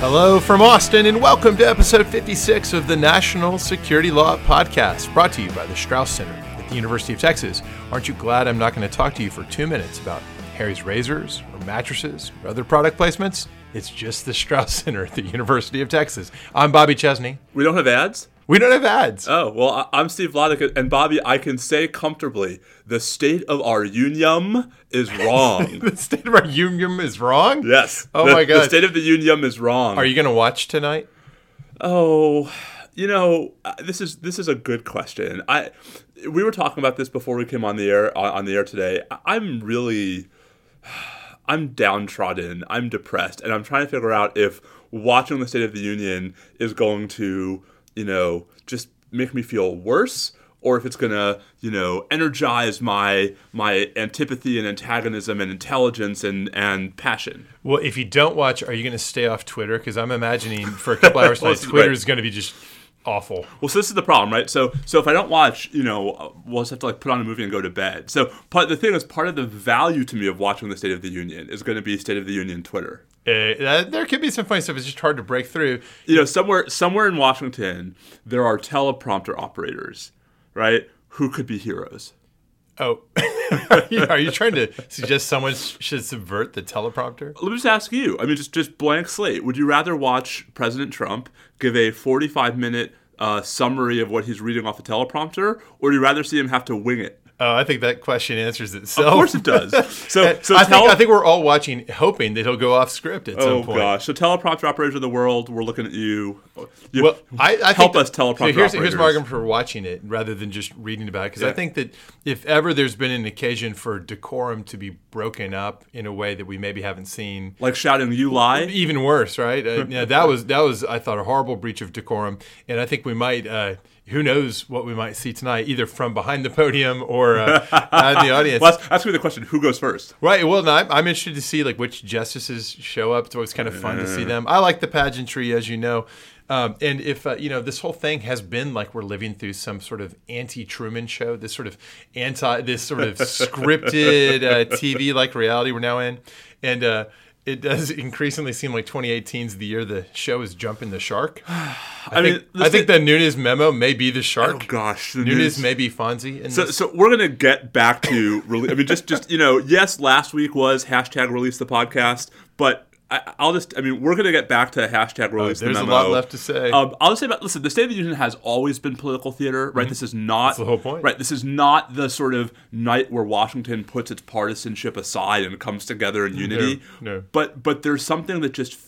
Hello from Austin, and welcome to episode 56 of the National Security Law Podcast, brought to you by the Strauss Center at the University of Texas. Aren't you glad I'm not going to talk to you for two minutes about Harry's razors or mattresses or other product placements? It's just the Strauss Center at the University of Texas. I'm Bobby Chesney. We don't have ads? We don't have ads. Oh, well, I- I'm Steve Vladeck, and Bobby, I can say comfortably the state of our union is wrong. the state of our union is wrong? yes. Oh The- my God. The state of the union is wrong. Are you going to watch tonight? Oh, you know, uh, this is this is a good question. I we were talking about this before we came on the air on, on the air today. I'm really I'm downtrodden. I'm depressed, and I'm trying to figure out if watching the State of the Union is going to, you know, just make me feel worse, or if it's gonna, you know, energize my my antipathy and antagonism and intelligence and and passion. Well, if you don't watch, are you going to stay off Twitter? Because I'm imagining for a couple hours Well, tonight, right. Twitter is going to be just awful. Well, so this is the problem, right? So, so if I don't watch, you know, we'll just have to like put on a movie and go to bed. So, part the thing is, part of the value to me of watching the State of the Union is going to be State of the Union Twitter. Uh, there could be some funny stuff. It's just hard to break through. You know, somewhere somewhere in Washington, there are teleprompter operators, right? Who could be heroes? Oh, are, you, are you trying to suggest someone should subvert the teleprompter? Let me just ask you. I mean, just just blank slate. Would you rather watch President Trump give a forty-five minute uh, summary of what he's reading off the teleprompter, or do you rather see him have to wing it? Oh, I think that question answers itself. Of course it does. So, so I, tele- think, I think we're all watching, hoping that he'll go off script at Oh some point. Oh gosh! So teleprompter operators of the world, we're looking at you. you Well, I, I help think us teleprompter so here's, here's my argument for watching it rather than just reading about it because I think that if ever there's been an occasion for decorum to be broken up in a way that we maybe haven't seen like shouting "You lie." even worse, right? Uh, yeah, that was that was I thought a horrible breach of decorum, and I think we might. Uh, who knows what we might see tonight, either from behind the podium or uh, out in the audience. Well, that's, that's the question: Who goes first? Right. Well, no, I'm, I'm interested to see like which justices show up. It's always kind of fun to see them. I like the pageantry, as you know. Um, and if uh, you know, this whole thing has been like we're living through some sort of anti-Truman show, this sort of anti, this sort of scripted uh, TV-like reality we're now in, and uh, it does increasingly seem like 2018 is the year the show is jumping the shark. I, I mean, think, the I think the Nunes memo may be the shark. Oh gosh, the Nunes news- may be Fonzie. In So, this. so we're gonna get back to. I mean, just just you know, yes, last week was hashtag release the podcast, but I, I'll just. I mean, we're gonna get back to hashtag release there's the a lot left to say. Um, I'll just say about listen. The State of the Union has always been political theater, right? This is not Mm-hmm. the whole point. right? This is not the sort of night where Washington puts its partisanship aside and comes together in unity. no. But but there's something that just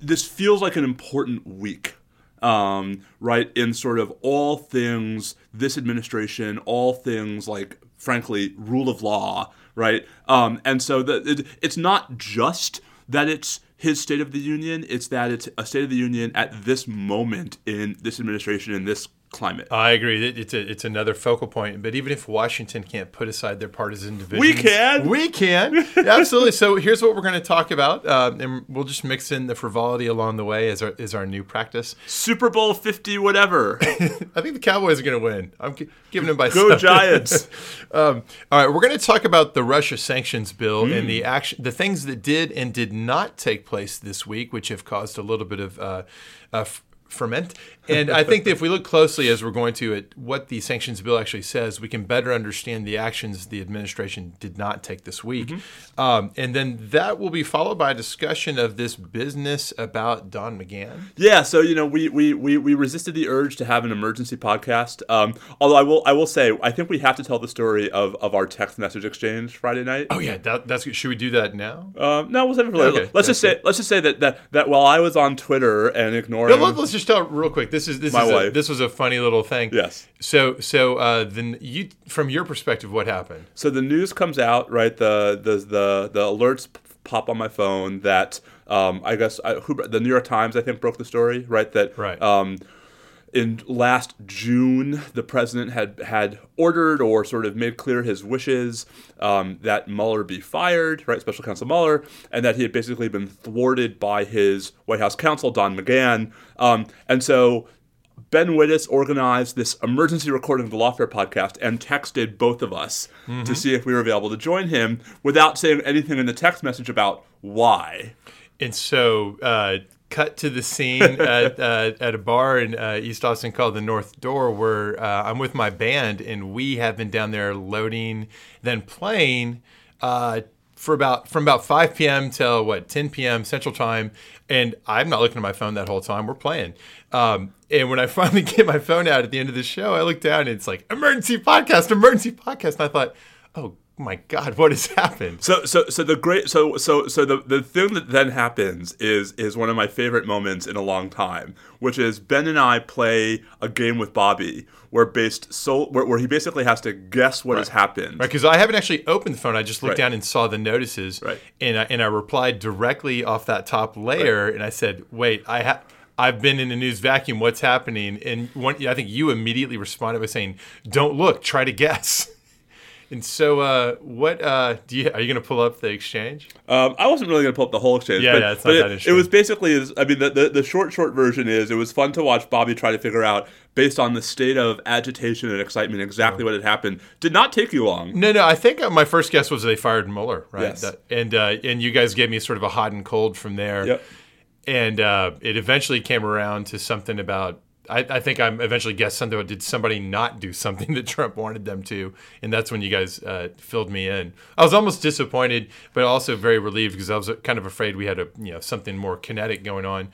this feels like an important week, um, right? In sort of all things this administration, all things like, frankly, rule of law, right? Um, and so the, it, it's not just that it's his State of the Union, it's that it's a State of the Union at this moment in this administration, in this climate. I agree. It's a, it's another focal point. But even if Washington can't put aside their partisan divisions, We can. We can. Absolutely. So here's what we're going to talk about, uh, and we'll just mix in the frivolity along the way as our is our new practice. Super Bowl 50, whatever. I think the Cowboys are going to win. I'm giving them by Go seven. Giants. um, all right, we're going to talk about the Russia sanctions bill and Hmm. the action, the things that did and did not take place this week, which have caused a little bit of uh, uh, f- ferment. And I think that if we look closely, as we're going to, at what the sanctions bill actually says, we can better understand the actions the administration did not take this week. Mm-hmm. Um, and then that will be followed by a discussion of this business about Don McGahn. Yeah, so you know, we, we, we, we resisted the urge to have an emergency podcast. Um, although I will I will say I think we have to tell the story of, of our text message exchange Friday night. Oh yeah, that, that's good. Should we do that now? Um, no, we'll save it for later. Okay, let's just say let's just say that, that that while I was on Twitter and ignoring No, let- let's just tell real quick. This is this My is a, this was a funny little thing. Yes. So so uh, then you from your perspective, what happened? So the news comes out, right? The the the, the alerts pop on my phone that um, I guess I, who, the New York Times I think broke the story, right? That Right. Um, in last June, the president had had ordered or sort of made clear his wishes um, that Mueller be fired, right? Special Counsel Mueller, and that he had basically been thwarted by his White House counsel Don McGahn, um, and so Ben Wittes organized this emergency recording of the Lawfare podcast and texted both of us to see if we were available to join him without saying anything in the text message about why. And so, uh, cut to the scene at, uh, at a bar in uh, East Austin called the North Door, where uh, I'm with my band, and we have been down there loading, then playing uh, for about from about 5 p.m. till what 10 p.m. Central Time, and I'm not looking at my phone that whole time. We're playing, um, and when I finally get my phone out at the end of the show, I look down and it's like emergency podcast, emergency podcast, and I thought, oh my god what has happened So so so the great so so so the the thing that then happens is is one of my favorite moments in a long time, which is Ben and I play a game with Bobby where based so where, where he basically has to guess what has happened. right because i haven't actually opened the phone i just looked Right. down and saw the notices Right. and, I, and i replied directly off that top layer and i said wait i have I've been in a news vacuum. What's happening? And one, I think you immediately responded by saying, "Don't look. Try to guess." And so, uh, what uh, do you? Are you going to pull up the exchange? Um, I wasn't really going to pull up the whole exchange. Yeah, but, yeah, it's not that it, it was basically, I mean, the, the, the short, short version is it was fun to watch Bobby try to figure out, based on the state of agitation and excitement, exactly what had happened. Did not take you long. No, no. I think uh, my first guess was they fired Mueller, right? Yes. That- and uh, and you guys gave me sort of a hot and cold from there. Yep. And uh, it eventually came around to something about. I, I think I'm eventually guessed something did somebody not do something that Trump wanted them to, and that's when you guys uh, filled me in. I was almost disappointed, but also very relieved because I was kind of afraid we had a you know something more kinetic going on.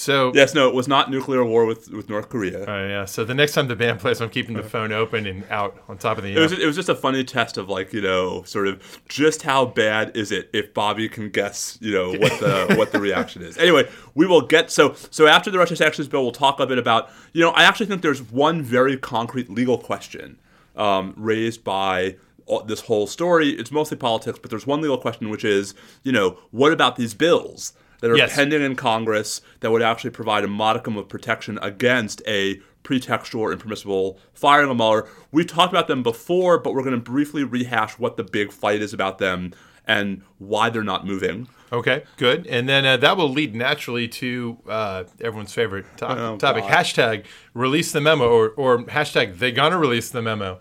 So Yes, no, it was not nuclear war with, with North Korea. uh, yeah. So the next time the band plays, I'm keeping the phone open and out on top of the. It was, it was just a funny test of like you know sort of just how bad is it if Bobby can guess you know what the what the reaction is. Anyway, we will get so so after the Russia sanctions bill, we'll talk a bit about you know I actually think there's one very concrete legal question um, raised by this whole story. It's mostly politics, but there's one legal question which is you know what about these bills that are Yes. pending in Congress that would actually provide a modicum of protection against a pretextual or impermissible firing of Mueller. We've talked about them before, but we're going to briefly rehash what the big fight is about them and why they're not moving. Okay, good. And then uh, that will lead naturally to uh, everyone's favorite to- Oh, topic: God. hashtag release the memo, or, or hashtag they're gonna release the memo.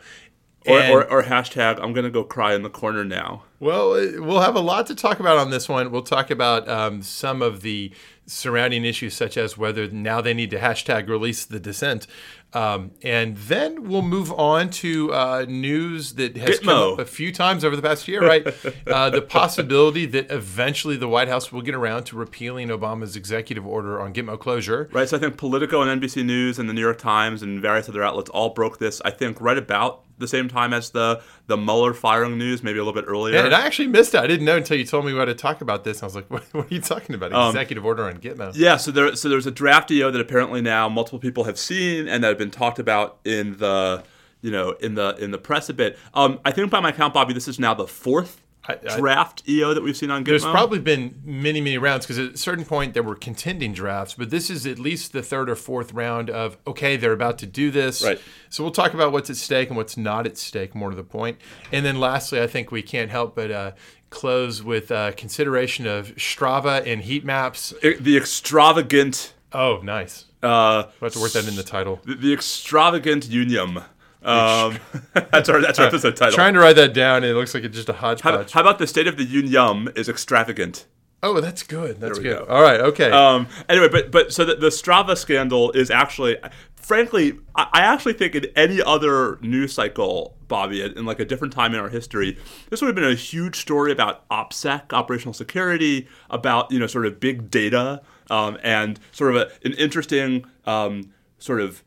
Or, And- or, or hashtag I'm going to go cry in the corner now. well, uh, we'll have a lot to talk about on this one. We'll talk about um, some of the surrounding issues, such as whether now they need to hashtag release the dissent. Um, and then we'll move on to uh, news that has come up a few times over the past year, right? uh, the possibility that eventually the White House will get around to repealing Obama's executive order on Gitmo closure. Right, so I think Politico and NBC News and the New York Times and various other outlets all broke this. I think right about the same time as the the Mueller firing news, maybe a little bit earlier. Yeah, and I actually missed it. I didn't know until you told me we had to talk about this. I was like, what, what are you talking about? Executive order on Gitmo. Yeah, so there, so there's a draft EO that apparently now multiple people have seen and that have been talked about in the, you know, in the in the press a bit. Um, I think by my count, Bobby, this is now the fourth I- I- draft EO that we've seen on Gitmo. There's probably been many, many rounds because at a certain point there were contending drafts, but this is at least the third or fourth round of okay, they're about to do this. Right. So we'll talk about what's at stake and what's not at stake, more to the point. And then lastly, I think we can't help but uh, close with uh, consideration of Strava and heat maps. The extravagant, Oh, nice. uh, We'll have to work that in the title. the, the extravagant unium. Um, that's our that's our episode title. Trying to write that down, and it looks like it's just a how, hodgepodge. how about the state of the unium is extravagant? oh, that's good. That's we good. go. All right. Okay. Um, anyway, but but so the, the Strava scandal is actually, frankly, I, I actually think in any other news cycle, Bobby, in like a different time in our history, this would have been a huge story about OPSEC, operational security, about you know sort of big data, um, and sort of a, an interesting um, sort of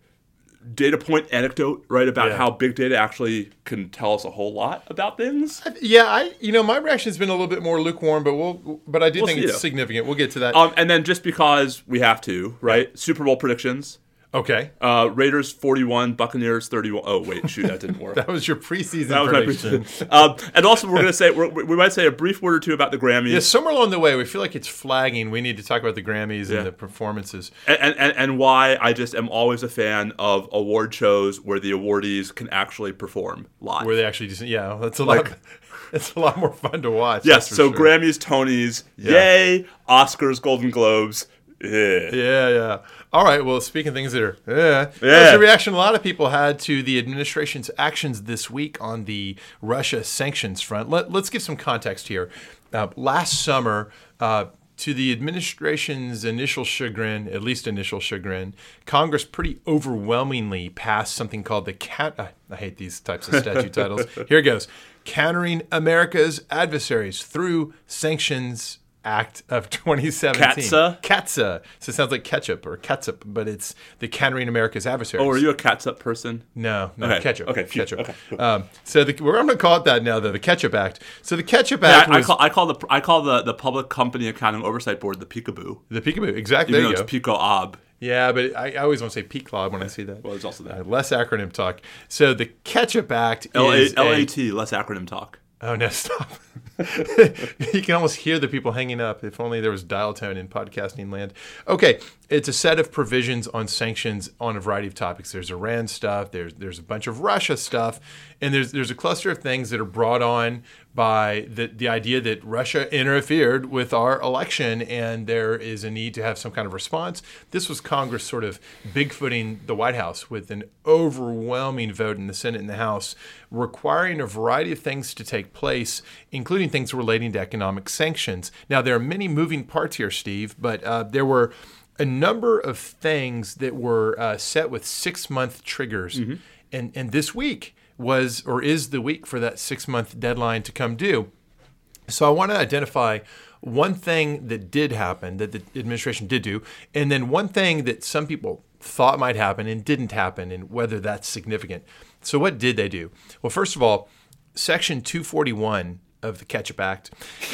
data point anecdote, right, about Yeah. how big data actually can tell us a whole lot about things. Yeah, I you know my reaction's been a little bit more lukewarm, but we'll but I do think see, it's though. significant. We'll get to that. Um, and then just because we have to, right? Super Bowl predictions. Okay, Uh, Raiders 41, Buccaneers 31. Oh, wait, shoot, that didn't work. that was your preseason That was my prediction. prediction. um, and also, we're going to say, we're, we might say a brief word or two about the Grammys. yeah, somewhere along the way, we feel like it's flagging. We need to talk about the Grammys Yeah. and the performances. And, and, and why I just am always a fan of award shows where the awardees can actually perform live. Where they actually just yeah, that's a Like- lot. It's a lot more fun to watch. yes, so sure. Grammys, Tonys, yay, Oscars, Golden Globes. eh. Yeah, yeah. All right. Well, speaking of things that are, yeah, that was the reaction a lot of people had to the administration's actions this week on the Russia sanctions front. Let, let's give some context here. Uh, last summer, uh, to the administration's initial chagrin, at least initial chagrin, Congress pretty overwhelmingly passed something called the cat. Uh, I hate these types of statute titles. Here it goes: Countering America's Adversaries Through Sanctions Act of 2017. CATSA? CATSA. So it sounds like ketchup or ketchup, but it's the Countering America's Adversaries. Oh, are you a catsup person? No, no, Okay, ketchup. okay, ketchup. okay, cool. Um, so the, we're going to call it that now, though, the Ketchup Act. So the Ketchup I, Act I was call I call the I call the, the Public Company Accounting Oversight Board the Peekaboo. the peekaboo. Exactly. Even There though it's. Pico Ob. yeah, but I, I always want to say peak-clob when I see that. Well, there's also Uh, that. less acronym talk. So the Ketchup Act L is a- LAT, less acronym talk. Oh no, stop! you can almost hear the people hanging up. If only there was dial tone in podcasting land. Okay, it's a set of provisions on sanctions on a variety of topics. There's Iran stuff. There's there's a bunch of Russia stuff, and there's there's a cluster of things that are brought on by the the idea that Russia interfered with our election, and there is a need to have some kind of response. This was Congress sort of bigfooting the White House with an overwhelming vote in the Senate and the House, requiring a variety of things to take place, including things relating to economic sanctions. Now, there are many moving parts here, Steve, but uh, there were a number of things that were uh, set with six month triggers. And, and this week was or is the week for that six month deadline to come due. So I want to identify one thing that did happen that the administration did do, and then one thing that some people thought might happen and didn't happen, and whether that's significant. So what did they do? Well, first of all, Section 241 of the Ketchup Act,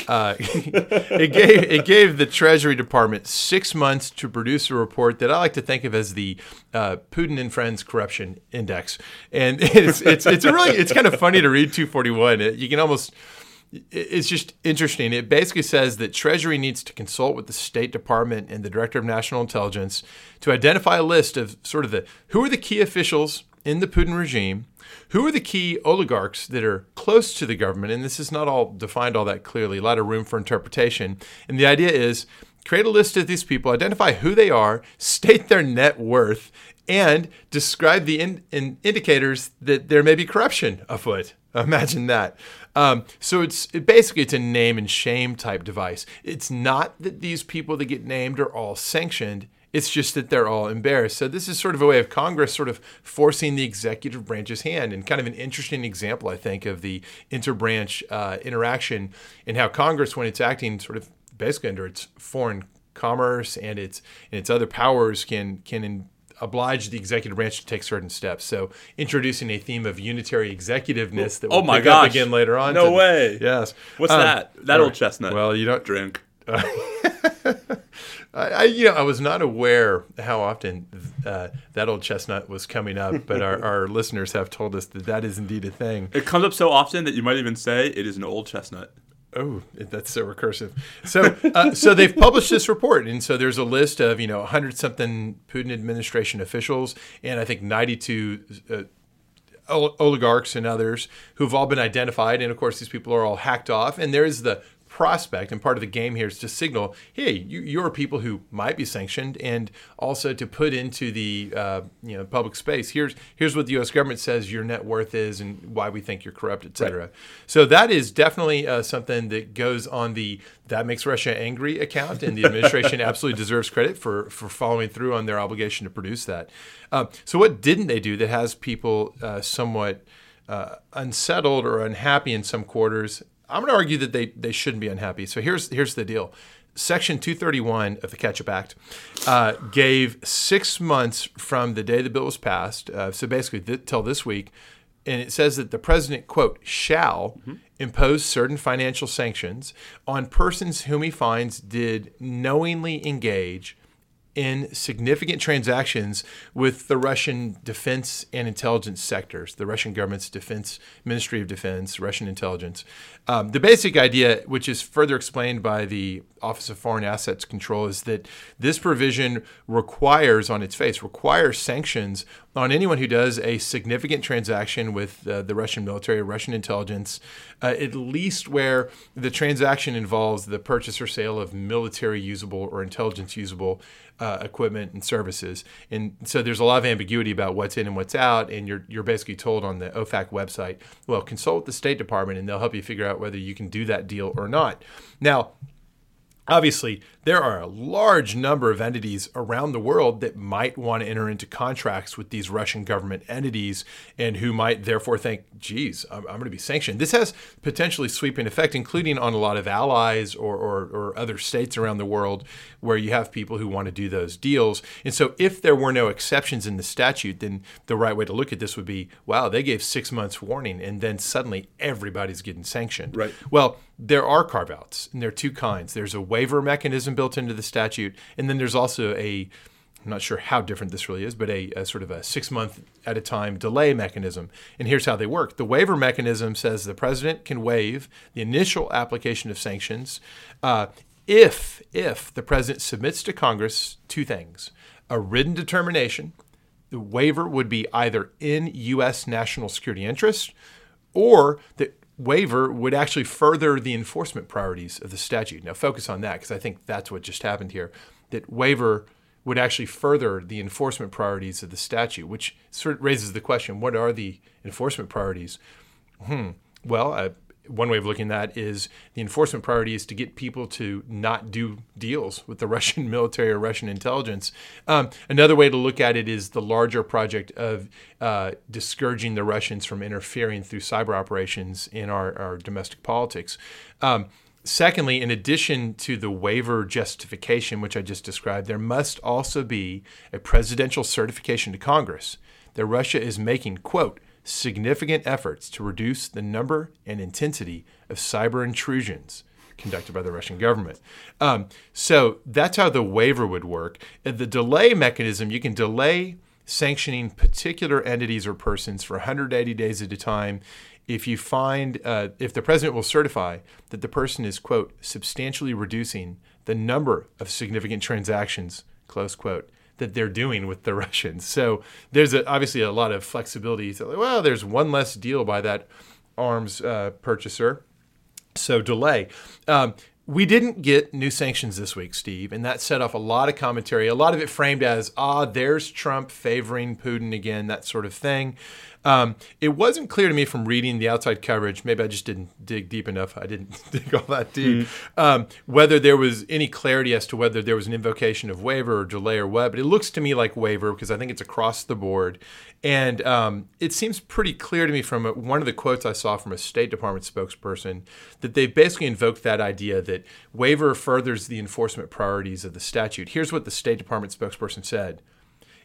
uh, it gave it gave the Treasury Department six months to produce a report that I like to think of as the uh, Putin and Friends Corruption Index, and it's it's it's a really it's kind of funny to read 241. It, you can almost it's just interesting. It basically says that Treasury needs to consult with the State Department and the Director of National Intelligence to identify a list of sort of the who are the key officials in the Putin regime, who are the key oligarchs that are close to the government, and this is not all defined all that clearly, a lot of room for interpretation. And the idea is create a list of these people, identify who they are, state their net worth, and describe the in, in indicators that there may be corruption afoot. Imagine that. Um, so it's it basically it's a name and shame type device. It's not that these people that get named are all sanctioned. It's just that they're all embarrassed. So this is sort of a way of Congress sort of forcing the executive branch's hand, and kind of an interesting example, I think, of the interbranch uh, interaction and how Congress, when it's acting sort of basically under its foreign commerce and its and its other powers, can can in, oblige the executive branch to take certain steps. So introducing a theme of unitary executiveness that we'll Oh my pick up again later on. No to- way. Yes. What's Um, that? That old chestnut. Well, you don't. drink. I, I, you know, I was not aware how often uh, that old chestnut was coming up, but our, our listeners have told us that that is indeed a thing. It comes up so often that you might even say it is an old chestnut. Oh, that's so recursive. So, uh, so they've published this report, and so there's a list of you know 100 something Putin administration officials, and I think 92 uh, ol- oligarchs and others who've all been identified, and of course these people are all hacked off, and there is the prospect and part of the game here is to signal hey you, you're people who might be sanctioned and also to put into the uh, you know public space here's here's what the US government says your net worth is and why we think you're corrupt etc so that is definitely uh, something that goes on the that makes Russia angry account and the administration absolutely deserves credit for for following through on their obligation to produce that uh, so what didn't they do that has people uh, somewhat uh, unsettled or unhappy in some quarters. I'm going to argue that they, they shouldn't be unhappy. So here's here's the deal. Section 231 of the Ketchup Act uh, gave six months from the day the bill was passed. Uh, so basically, th- till this week, and it says that the president quote shall impose certain financial sanctions on persons whom he finds did knowingly engage in significant transactions with the Russian defense and intelligence sectors, the Russian government's defense, Ministry of Defense, Russian intelligence. Um, the basic idea, which is further explained by the Office of Foreign Assets Control, is that this provision requires, on its face, requires sanctions on anyone who does a significant transaction with uh, the Russian military, Russian intelligence, uh, at least where the transaction involves the purchase or sale of military usable or intelligence usable uh, equipment and services. And so there's a lot of ambiguity about what's in and what's out. And you're, you're basically told on the OFAC website, well, consult with the State Department and they'll help you figure out whether you can do that deal or not. Now, obviously there are a large number of entities around the world that might want to enter into contracts with these Russian government entities and who might therefore think, geez, I'm, I'm going to be sanctioned. This has potentially sweeping effect, including on a lot of allies or, or, or other states around the world where you have people who want to do those deals. And so if there were no exceptions in the statute, then the right way to look at this would be, wow, they gave six months warning and then suddenly everybody's getting sanctioned. Right. Well, there are carve outs, and there are two kinds. There's a waiver mechanism built into the statute, and then there's also a I'm not sure how different this really is, but a, a, sort of a six month at a time delay mechanism. And here's how they work the waiver mechanism says the president can waive the initial application of sanctions uh, if, if the president submits to Congress two things a written determination. The waiver would be either in U.S. national security interest or the waiver would actually further the enforcement priorities of the statute. Now, focus on that because I think that's what just happened here. That waiver would actually further the enforcement priorities of the statute, which sort of raises the question what are the enforcement priorities? Hmm. Well, uh, one way of looking at that is the enforcement priority is to get people to not do deals with the Russian military or Russian intelligence. Um, another way to look at it is the larger project of uh, discouraging the Russians from interfering through cyber operations in our, our domestic politics. Um, secondly, in addition to the waiver justification, which I just described, there must also be a presidential certification to Congress that Russia is making, quote, significant efforts to reduce the number and intensity of cyber intrusions conducted by the Russian government. Um, so that's how the waiver would work. The delay mechanism, you can delay sanctioning particular entities or persons for 180 days at a time if you find uh, if the president will certify that the person is quote substantially reducing the number of significant transactions close quote that they're doing with the Russians. So there's a, obviously a lot of flexibility. So, well, there's one less deal by that arms uh, purchaser. So delay. Um, we didn't get new sanctions this week, Steve, and that set off a lot of commentary. A lot of it framed as, ah, there's Trump favoring Putin again, that sort of thing. Um, it wasn't clear to me from reading the outside coverage. Maybe I just didn't dig deep enough. I didn't dig all that deep. Mm. Um, whether there was any clarity as to whether there was an invocation of waiver or delay or what, but it looks to me like waiver because I think it's across the board. And um, it seems pretty clear to me from a, one of the quotes I saw from a State Department spokesperson that they basically invoked that idea that waiver furthers the enforcement priorities of the statute. Here's what the State Department spokesperson said.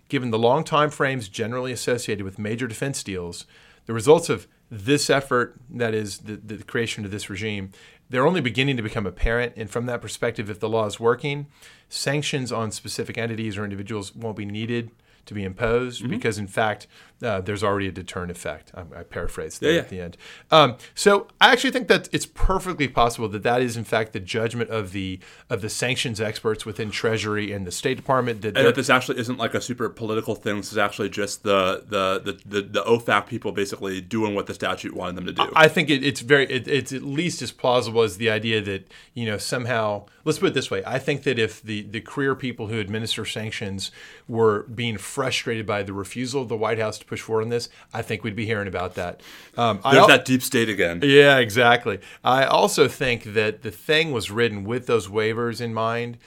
Given the long time frames generally associated with major defense deals, the results of this effort, that is, the, the creation of this regime, they're only beginning to become apparent. And from that perspective, if the law is working, sanctions on specific entities or individuals won't be needed to be imposed mm-hmm. because, in fact, uh, there's already a deterrent effect. I, I paraphrased that yeah, yeah. at the end. Um, so I actually think that it's perfectly possible that that is, in fact, the judgment of the of the sanctions experts within Treasury and the State Department. That and that this actually isn't like a super political thing. This is actually just the the the, the, the OFAC people basically doing what the statute wanted them to do. I think it, it's very it, it's at least as plausible as the idea that you know somehow let's put it this way. I think that if the the career people who administer sanctions were being frustrated by the refusal of the White House to push forward on this, I think we'd be hearing about that. Um, There's that deep state again. Yeah, exactly. I also think that the thing was written with those waivers in mind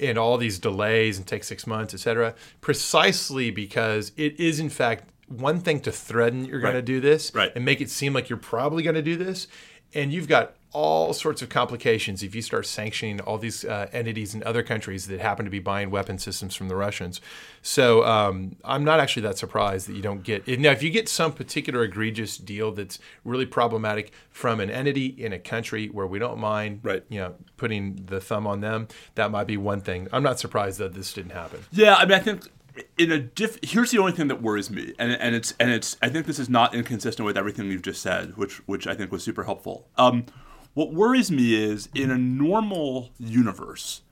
and all these delays and take six months, et cetera, precisely because it is in fact one thing to threaten you're going to do this right. and make it seem like you're probably going to do this, and you've got all sorts of complications if you start sanctioning all these uh, entities in other countries that happen to be buying weapon systems from the Russians. So um, I'm not actually that surprised that you don't get now. If you get some particular egregious deal that's really problematic from an entity in a country where we don't mind, right. you know, putting the thumb on them, that might be one thing. I'm not surprised that this didn't happen. Yeah, I mean, I think in a diff here's the only thing that worries me and, and it's and it's i think this is not inconsistent with everything you've just said which which i think was super helpful um, what worries me is in a normal universe,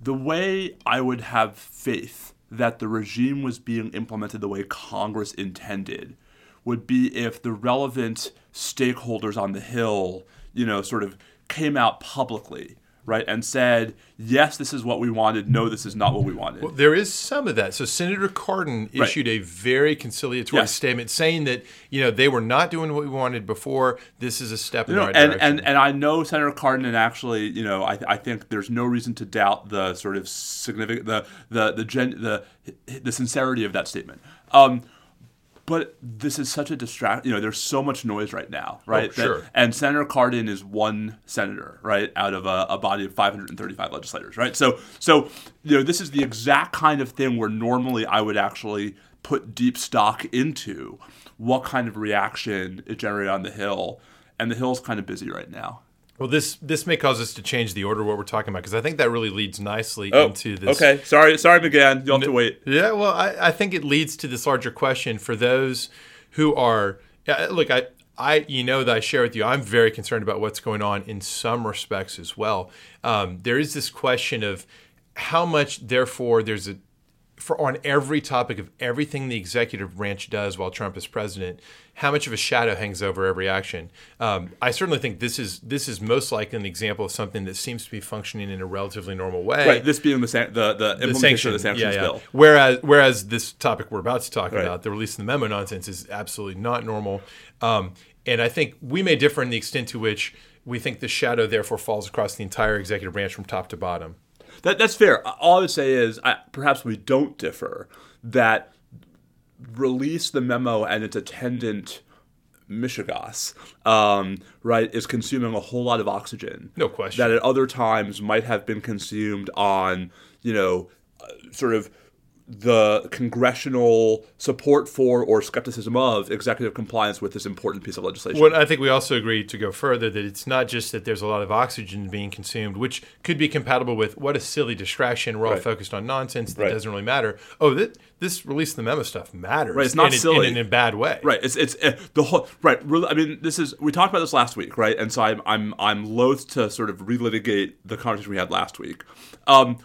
the way I would have faith that the regime was being implemented the way Congress intended would be if the relevant stakeholders on the Hill, you know, sort of came out publicly right, and said, yes, this is what we wanted. No, this is not what we wanted. Well, there is some of that. So Senator Cardin Right. issued a very conciliatory Yes. statement saying that you know they were not doing what we wanted before. This is a step in You the right and, direction. and and I know Senator Cardin, and actually, you know, I, I think there's no reason to doubt the sort of significant the the the gen, the the sincerity of that statement. Um, but this is such a distract. You know, there's so much noise right now, oh, right? Oh, sure. and Senator Cardin is one senator, right, out of a, a body of 535 legislators, right? So, so you know, this is the exact kind of thing where normally I would actually put deep stock into what kind of reaction it generated on the Hill, and the Hill's kind of busy right now. Well, this this may cause us to change the order of what we're talking about because I think that really leads nicely into this. Oh, okay. Sorry, sorry, McGahn. You'll have to wait. Yeah, well, I, I think it leads to this larger question for those who are look. I, I, you know that I share with you. I'm very concerned about what's going on in some respects as well. Um, there is this question of how much, therefore, there's a for on every topic of everything the executive branch does while Trump is president, how much of a shadow hangs over every action. Um, I certainly think this is this is most likely an example of something that seems to be functioning in a relatively normal way. Right. This being the san- the, the The implementation of the sanctions yeah, yeah. bill. Whereas, whereas this topic we're about to talk Right. about, the release of the memo nonsense, is absolutely not normal. Um, and I think we may differ in the extent to which we think the shadow therefore falls across the entire executive branch from top to bottom. That, that's fair. All I would say is I, perhaps we don't differ that release the memo and its attendant mishigas, um, right, is consuming a whole lot of oxygen. No question. That at other times might have been consumed on, you know, uh, sort of the congressional support for or skepticism of executive compliance with this important piece of legislation. Well, I think we also agree to go further that it's not just that there's a lot of oxygen being consumed, which could be compatible with what a silly distraction. We're all Right. focused on nonsense that Right. doesn't really matter. Oh, this, this release the memo stuff matters. Right, it's not in, a- silly. in, in a bad way. Right. It's it's uh, the whole right. Really, I mean, this is we talked about this last week, right? And so I'm I'm I'm loath to sort of relitigate the conversation we had last week. Um,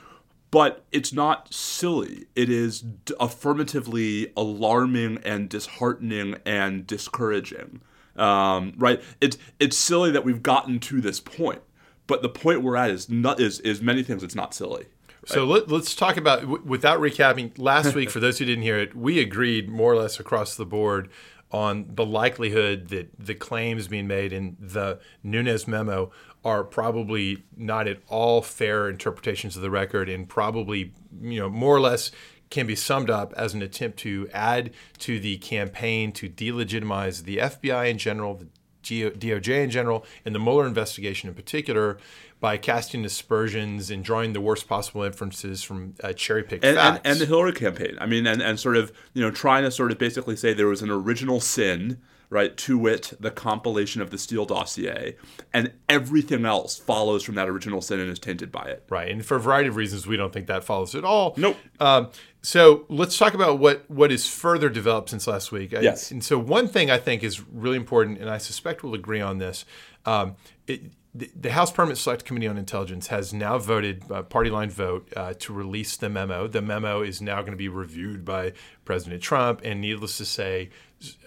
but it's not silly. It is d- affirmatively alarming and disheartening and discouraging. Um, right. It's it's silly that we've gotten to this point, but the point we're at is not is is many things. It's not silly. So let, let's talk about w- without recapping. Last week, for those who didn't hear it, we agreed more or less across the board on the likelihood that the claims being made in the Nunes memo are probably not at all fair interpretations of the record, and probably you know more or less can be summed up as an attempt to add to the campaign to delegitimize the FBI in general, the DOJ in general, and the Mueller investigation in particular, by casting aspersions and drawing the worst possible inferences from uh, cherry picked and, facts. and, and the Hillary campaign. I mean, and, and sort of, you know, trying to sort of basically say there was an original sin, right, to wit, the compilation of the Steele dossier, and everything else follows from that original sin and is tainted by it. Right, and for a variety of reasons, we don't think that follows at all. Nope. Um, so let's talk about what what is further developed since last week. I- Yes. and so one thing I think is really important, and I suspect we'll agree on this. Um, it, the, the House Permanent Select Committee on Intelligence has now voted, uh, party line vote, uh, to release the memo. The memo is now going to be reviewed by President Trump, and needless to say,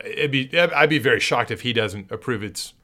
it'd be I'd be very shocked if he doesn't approve its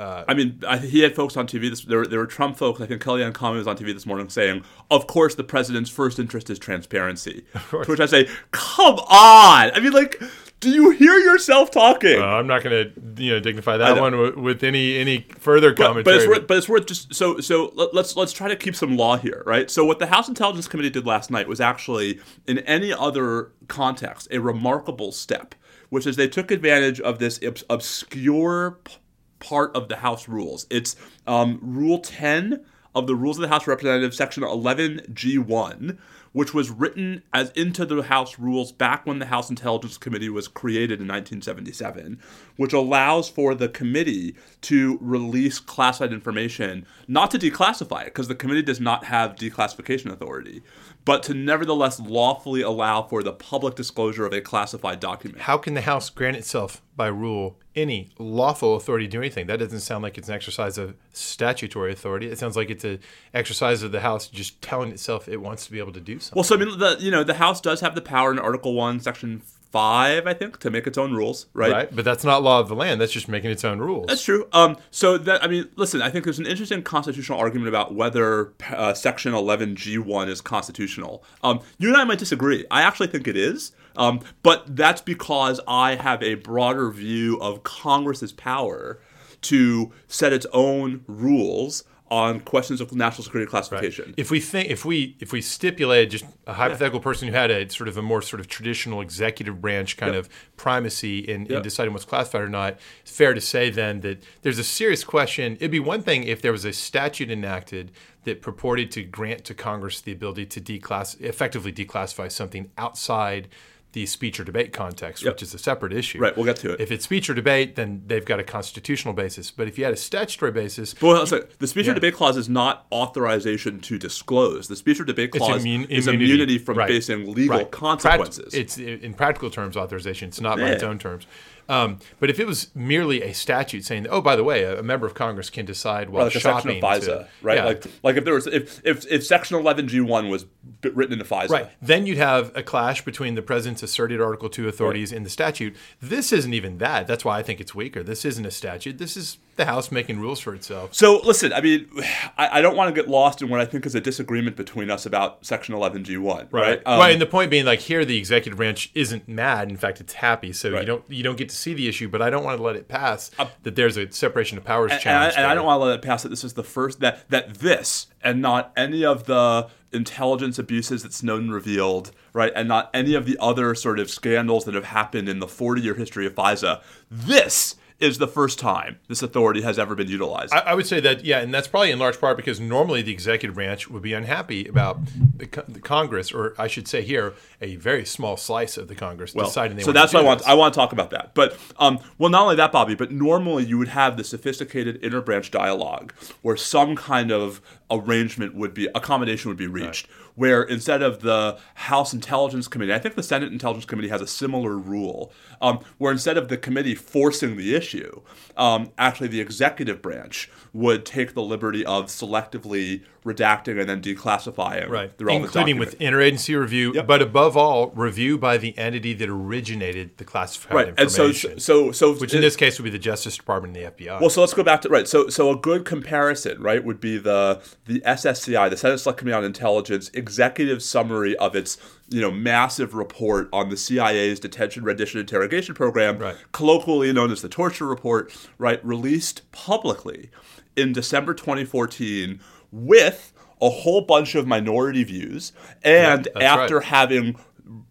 I mean, I, he had folks on TV. This, there, were- there were Trump folks. I think Kellyanne Conway was on TV this morning saying, "Of course, the president's first interest is transparency." To which I say, "Come on! I mean, like, do you hear yourself talking?" Uh, I'm not going to you know dignify that one with, with any any further but, commentary. but it's worth, but it's worth just so so let, let's let's try to keep some law here, right? So what the House Intelligence Committee did last night was actually, in any other context, a remarkable step, which is they took advantage of this obscure p- part of the House rules. It's um, Rule Ten of the Rules of the House of Representatives, Section 11G1, which was written as into the House rules back when the House Intelligence Committee was created in 1977, which allows for the committee to release classified information, not to declassify it, because the committee does not have declassification authority, but to nevertheless lawfully allow for the public disclosure of a classified document. How can the House grant itself by rule any lawful authority to do anything? That doesn't sound like it's an exercise of statutory authority. It sounds like it's an exercise of the House just telling itself it wants to be able to do something. Well, so I mean, the you know the House does have the power in Article One, Section five, I think, to make its own rules, right? Right, but that's not law of the land. That's just making its own rules. That's true. Um, so that I mean, listen, I think there's an interesting constitutional argument about whether uh, Section 11G1 is constitutional. Um, you and I might disagree. I actually think it is, um, but that's because I have a broader view of Congress's power to set its own rules on questions of national security classification. Right. If we think if we if we stipulated just a hypothetical yeah. person who had a sort of a more sort of traditional executive branch kind yep. of primacy in, yep. in, deciding what's classified or not, it's fair to say then that there's a serious question. It'd be one thing if there was a statute enacted that purported to grant to Congress the ability to declass effectively declassify something outside the speech or debate context, yep. which is a separate issue. Right, we'll get to it. If it's speech or debate, then they've got a constitutional basis. But if you had a statutory basis, well, sorry, the speech yeah. or debate clause is not authorization to disclose. The speech or debate clause immun- is immunity, immunity from right. facing legal right. consequences. it's in practical terms authorization. It's not yeah. by its own terms. Um, but if it was merely a statute saying, "Oh, by the way, a, a member of Congress can decide while like shopping," a section of FISA, to, right? Yeah. Like, like if there was if if, if Section 11G1 was written into FISA, right? Then you'd have a clash between the president's asserted Article Two authorities right. in the statute. This isn't even that. That's why I think it's weaker. This isn't a statute. This is the House making rules for itself. So listen, I mean, I, I don't want to get lost in what I think is a disagreement between us about Section 11G1, right? Right. Um, right. And the point being, like here, the executive branch isn't mad. In fact, it's happy. So right. you don't you don't get to see the issue. But I don't want to let it pass uh, that there's a separation of powers and, challenge. And, I, and I don't want to let it pass that this is the first that that this and not any of the intelligence abuses that Snowden revealed, right, and not any of the other sort of scandals that have happened in the 40 year history of FISA. This is the first time this authority has ever been utilized. I, I, would say that, yeah, and that's probably in large part because normally the executive branch would be unhappy about the, the Congress, or I should say here, a very small slice of the Congress well, deciding they so that's what I want. I want to talk about that. But um, well, not only that, Bobby, but normally you would have the sophisticated interbranch dialogue where some kind of arrangement would be accommodation would be reached. Right where instead of the House Intelligence Committee, I think the Senate Intelligence Committee has a similar rule, um, where instead of the committee forcing the issue, um, actually the executive branch would take the liberty of selectively redacting and then declassifying right. including document. with interagency review, yep. but above all, review by the entity that originated the classified right. information. And so, so, so which in this case would be the Justice Department and the FBI. Well, so let's go back to right. So, so a good comparison, right, would be the the SSCI, the Senate Select Committee on Intelligence, executive summary of its you know massive report on the CIA's detention, rendition, interrogation program, right. colloquially known as the torture report, right, released publicly in December 2014 with a whole bunch of minority views, and yeah, after right. having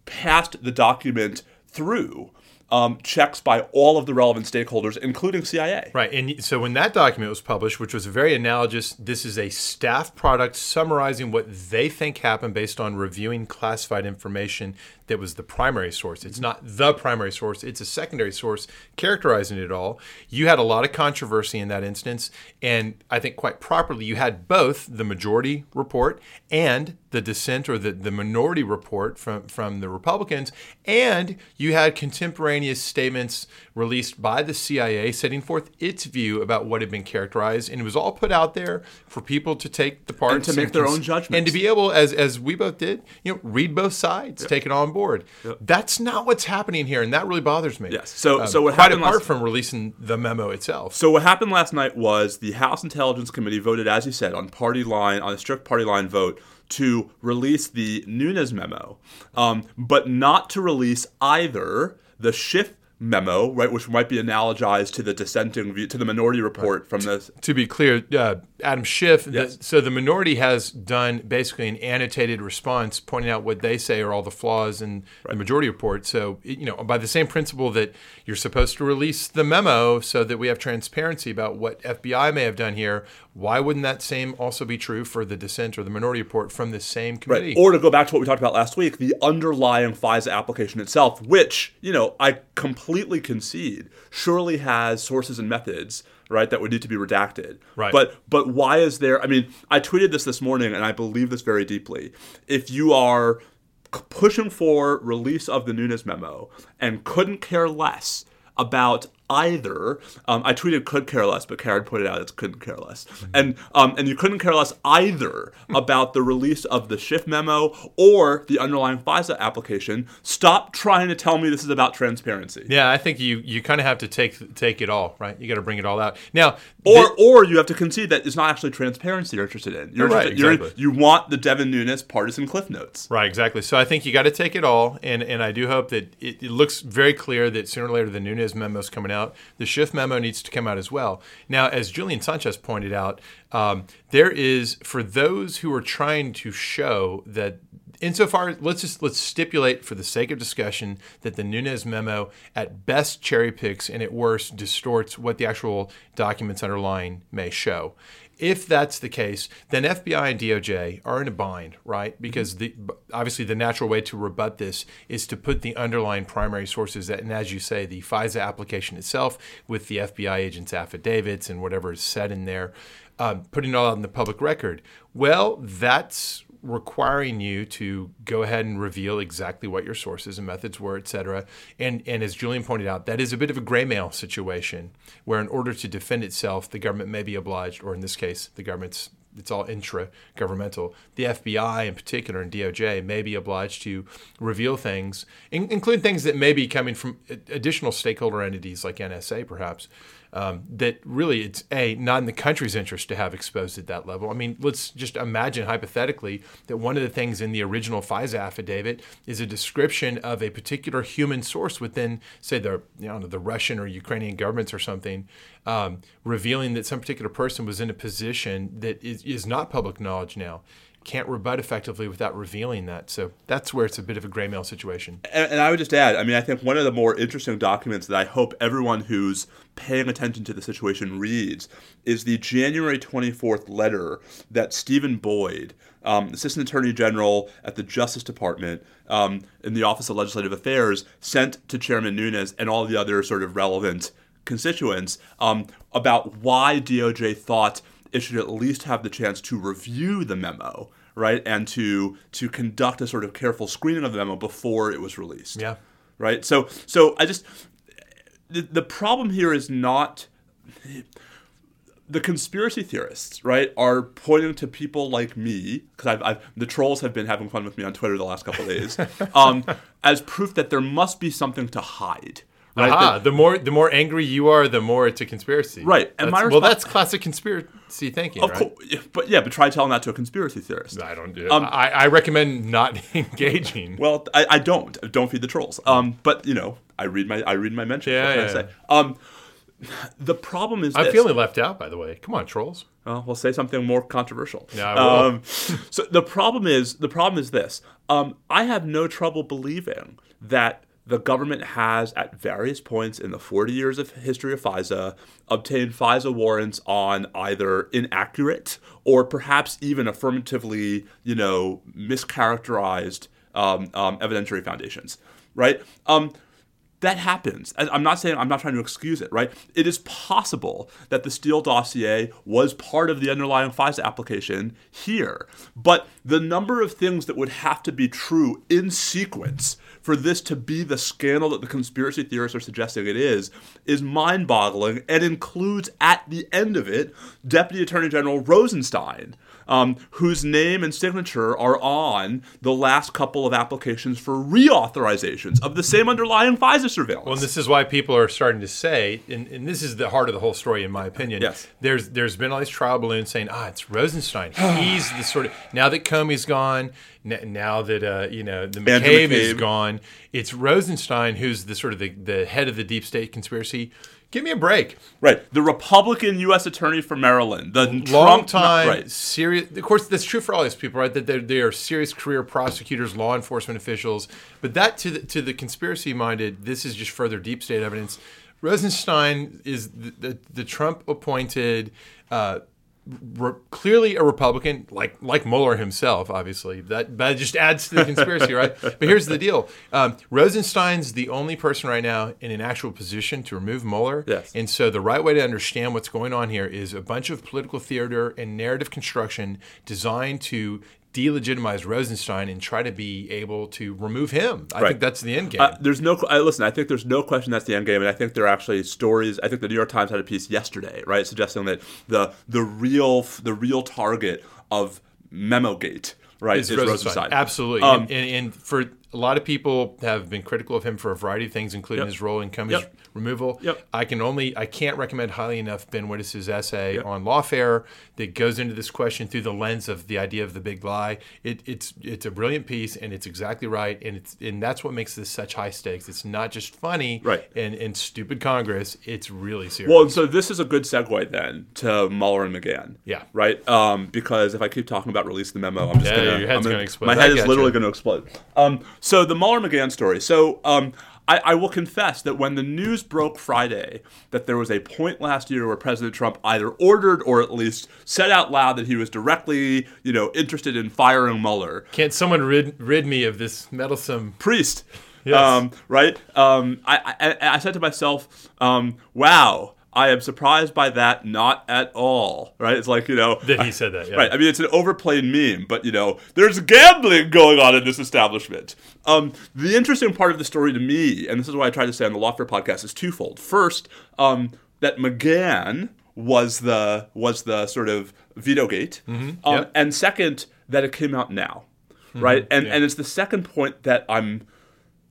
passed the document through um, checks by all of the relevant stakeholders, including CIA. Right. And so when that document was published, which was very analogous, this is a staff product summarizing what they think happened based on reviewing classified information that was the primary source. It's not the primary source, it's a secondary source characterizing it all. You had a lot of controversy in that instance. And I think quite properly, you had both the majority report and the dissent or the, the minority report from, from the Republicans. And you had contemporaneous statements released by the CIA setting forth its view about what had been characterized. And it was all put out there for people to take the parts and to make and their cons- own judgments. And to be able, as, as we both did, you know, read both sides, yep. take it on board board. Yep. That's not what's happening here, and that really bothers me. Yes. So, um, so what quite happened apart last, from releasing the memo itself. So what happened last night was the House Intelligence Committee voted, as you said, on party line on a strict party line vote to release the Nunes memo, um, but not to release either the Schiff memo, right, which might be analogized to the dissenting view, to the minority report from this. To be clear, uh, Adam Schiff. Yes. The, so the minority has done basically an annotated response pointing out what they say are all the flaws in right. the majority report. So you know, by the same principle that you're supposed to release the memo so that we have transparency about what FBI may have done here, why wouldn't that same also be true for the dissent or the minority report from the same committee? Right. Or to go back to what we talked about last week, the underlying FISA application itself, which you know I completely concede surely has sources and methods right, that would need to be redacted. Right. But but why is there? I mean, I tweeted this this morning, and I believe this very deeply. If you are pushing for release of the Nunes memo and couldn't care less about either. Um, I tweeted could care less, but Karen pointed out it's couldn't care less, and um, and you couldn't care less either about the release of the Schiff memo or the underlying FISA application. Stop trying to tell me this is about transparency. Yeah, I think you you kind of have to take take it all, right? You got to bring it all out. Now, Or, thi- or you have to concede that it's not actually transparency you're interested in. You're Right, interested, exactly. you want the Devin Nunes partisan cliff notes. Right, exactly. So I think you got to take it all, and and I do hope that it, it looks very clear that sooner or later the Nunes memo is coming out. The Schiff memo needs to come out as well. Now, as Julian Sanchez pointed out, um, there is for those who are trying to show that. Insofar, let's just let's stipulate for the sake of discussion that the Nunes memo at best cherry picks and at worst distorts what the actual documents underlying may show. If that's the case, then FBI and DOJ are in a bind, right? Because the obviously the natural way to rebut this is to put the underlying primary sources, and as you say, the FISA application itself with the FBI agents' affidavits and whatever is said in there, um, putting it all out in the public record. Well, that's requiring you to go ahead and reveal exactly what your sources and methods were, et cetera. And, and as Julian pointed out, that is a bit of a gray mail situation where, in order to defend itself, the government may be obliged, or in this case, the government's it's all intra-governmental. The FBI, in particular, and DOJ may be obliged to reveal things, in, include things that may be coming from additional stakeholder entities like NSA, perhaps. Um, that really it's a not in the country's interest to have exposed at that level. I mean, let's just imagine hypothetically that one of the things in the original FISA affidavit is a description of a particular human source within, say, the you know the Russian or Ukrainian governments or something, um, revealing that some particular person was in a position that is, is not public knowledge now. Can't rebut effectively without revealing that. So that's where it's a bit of a gray mail situation. And, and I would just add, I mean, I think one of the more interesting documents that I hope everyone who's paying attention to the situation reads is the January 24th letter that Stephen Boyd, um, Assistant Attorney General at the Justice Department um, in the Office of Legislative Affairs, sent to Chairman Nunes and all the other sort of relevant constituents um, about why DOJ thought it should at least have the chance to review the memo, right, and to to conduct a sort of careful screening of the memo before it was released. Yeah. Right. So so I just the, the problem here is not the conspiracy theorists, right, are pointing to people like me because I've, I've the trolls have been having fun with me on Twitter the last couple of days, um, as proof that there must be something to hide. Right. Aha, That- the more the more angry you are, the more it's a conspiracy. Right, and That's- my well, that's classic conspiracy thinking, of right? course, but yeah, but try telling that to a conspiracy theorist. I don't do. Um, I, I recommend not engaging. Well, I, I don't. Don't feed the trolls. Um, but you know, I read my I read my mentions. Yeah, yeah. I say? Um, the problem is I'm this. feeling left out, by the way. Come on, trolls. Well, we'll say something more controversial. Yeah. Um, so the problem is the problem is this. Um, I have no trouble believing that the government has, at various points in the 40 years of history of FISA, obtained FISA warrants on either inaccurate or perhaps even affirmatively, you know, mischaracterized um, um, evidentiary foundations. Right. Um, that happens. I'm not saying I'm not trying to excuse it, right? It is possible that the Steele dossier was part of the underlying FISA application here, but the number of things that would have to be true in sequence for this to be the scandal that the conspiracy theorists are suggesting it is is mind-boggling and includes at the end of it Deputy Attorney General Rosenstein. Um, whose name and signature are on the last couple of applications for reauthorizations of the same underlying FISA surveillance. Well, and this is why people are starting to say, and, and this is the heart of the whole story, in my opinion. Yes. There's there's been all these trial balloons saying, ah, it's Rosenstein. He's the sort of now that Comey's gone, n- now that uh, you know the Andrew McCabe, is gone, it's Rosenstein who's the sort of the, the head of the deep state conspiracy. Give me a break. Right, the Republican U.S. Attorney for Maryland, the long Trump time right, serious of course that's true for all these people right that they're, they are serious career prosecutors law enforcement officials but that to the, to the conspiracy minded this is just further deep state evidence rosenstein is the, the, the trump appointed uh, re- clearly a Republican, like like Mueller himself, obviously. That that just adds to the conspiracy, right? But here's the deal: um, Rosenstein's the only person right now in an actual position to remove Mueller. Yes. And so the right way to understand what's going on here is a bunch of political theater and narrative construction designed to delegitimize Rosenstein and try to be able to remove him. I Right. think that's the end game. Uh, there's no. I listen. I think there's no question that's the end game, and I think there are actually stories. I think the New York Times had a piece yesterday, right, suggesting that the the real the real target of MemoGate, right, is is Rosenstein. Rosenstein. Absolutely. Um, and, and, and for a lot of people have been critical of him for a variety of things, including Yep. his role in Comey's Yep. Removal. Yep. I can only I can't recommend highly enough Ben Wittes' essay on lawfare that goes into this question through the lens of the idea of the big lie. It, it's it's a brilliant piece and it's exactly right and it's and that's what makes this such high stakes. It's not just funny Right. and, and stupid Congress. It's really serious. Well, so this is a good segue then to Mueller and McGahn. Yeah. Right. Um, because if I keep talking about release the memo, I'm just Yeah, gonna. your head's I'm gonna explode. My head is literally going to explode. Um, so the Mueller McGahn story. So um, I, I will confess that when the news broke Friday that there was a point last year where President Trump either ordered or at least said out loud that he was directly, you know, interested in firing Mueller. Can't someone rid rid me of this meddlesome priest. Yes. Um, right? Um, I, I, I said to myself, um, wow, I am surprised by that not at all. Right? It's like, you know. that he said that. Yeah. Right. I mean, it's an overplayed meme, but you know, there's gambling going on in this establishment. Um, the interesting part of the story to me, and this is what I try to say on the Lawfare podcast, is twofold. First, um, that McGahn was the was the sort of veto gate, um, Yep. and second, that it came out now, right? And Yeah. and it's the second point that I'm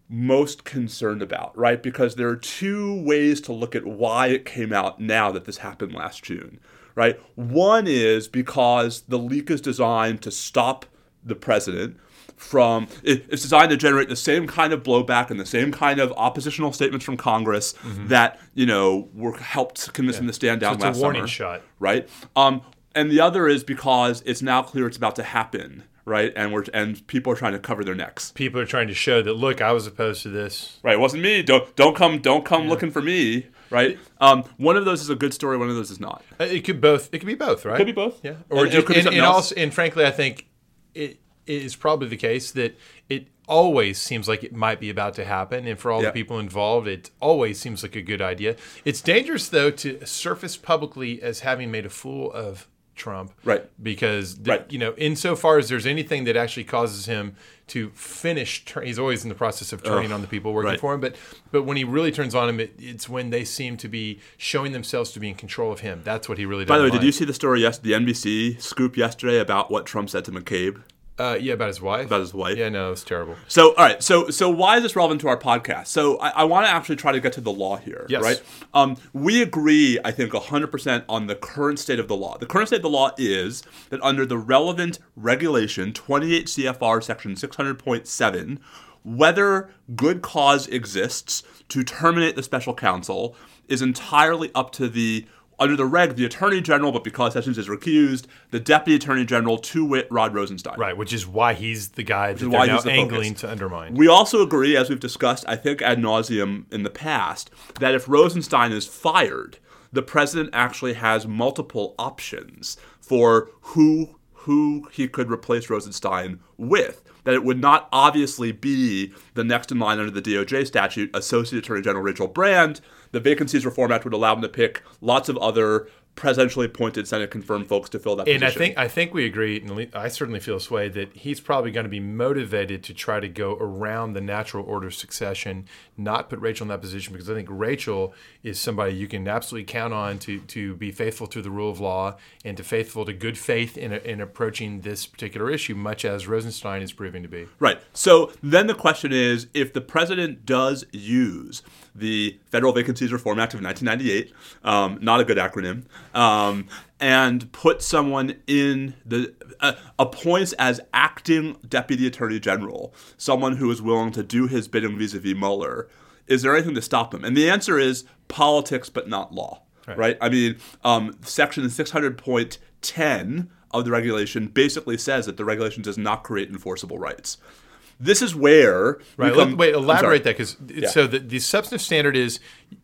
most concerned about, right? Because there are two ways to look at why it came out now that this happened last June, right? One is because the leak is designed to stop the president from it's designed to generate the same kind of blowback and the same kind of oppositional statements from Congress that you know were helped convince him to stand down Mm-hmm. So it's last a warning summer shot. right? Um, and the other is because it's now clear it's about to happen, right? And we're and people are trying to cover their necks, People are trying to show that look, I was opposed to this. right? It wasn't me. Don't don't come don't come looking for me, right? Um, one of those is a good story. One of those is not. Uh, It could both. It could be both, right? Could be both. Yeah. And Or it just, could be and, something and else. also, and frankly, I think it, it is probably the case that it always seems like it might be about to happen, and for all Yeah. the people involved, it always seems like a good idea. It's dangerous though to surface publicly as having made a fool of Trump, Right. Because the, Right. you know, insofar as there's anything that actually causes him to finish, tur- he's always in the process of turning on the people working right. for him. But but when he really turns on him, it, it's when they seem to be showing themselves to be in control of him. That's what he really does. By the way, did you see the story yes the NBC scoop yesterday about what Trump said to McCabe Uh, yeah, about his wife. about his wife? Yeah, no, it's terrible. So, all right. So, so why is this relevant to our podcast? So, I, I want to actually try to get to the law here, Yes. right? Um, we agree, I think, 100% on the current state of the law. The current state of the law is that under the relevant regulation, 28 CFR section 600.7, whether good cause exists to terminate the special counsel is entirely up to the under the reg, the Attorney General, but because Sessions is recused, the Deputy Attorney General, to wit, Rod Rosenstein. Right, which is why he's the guy that they're why now he's the focus. angling to undermine. We also agree, as we've discussed, I think ad nauseum in the past, that if Rosenstein is fired, the president actually has multiple options for who who he could replace Rosenstein with. That it would not obviously be the next in line under the DOJ statute, Associate Attorney General Rachel Brand. The Vacancies Reform Act would allow him to pick lots of other presidentially appointed Senate confirmed folks to fill that position. and I think I think we agree, and I certainly feel this way, that he's probably going to be motivated to try to go around the natural order of succession, not put Rachel in that position, because I think Rachel is somebody you can absolutely count on to to be faithful to the rule of law and to faithful to good faith in, in approaching this particular issue, much as Rosenstein is proving to be. Right. So then the question is if the president does use the Federal Vacancies Reform Act of 1998, um, not a good acronym, um, and put someone in the, uh, appoints as acting Deputy Attorney General, someone who is willing to do his bidding vis a vis Mueller, is there anything to stop him? And the answer is politics, but not law. Right. I mean, um, Section 600.10 of the regulation basically says that the regulation does not create enforceable rights. This is where Right. come- wait, elaborate that because so the, the substantive standard is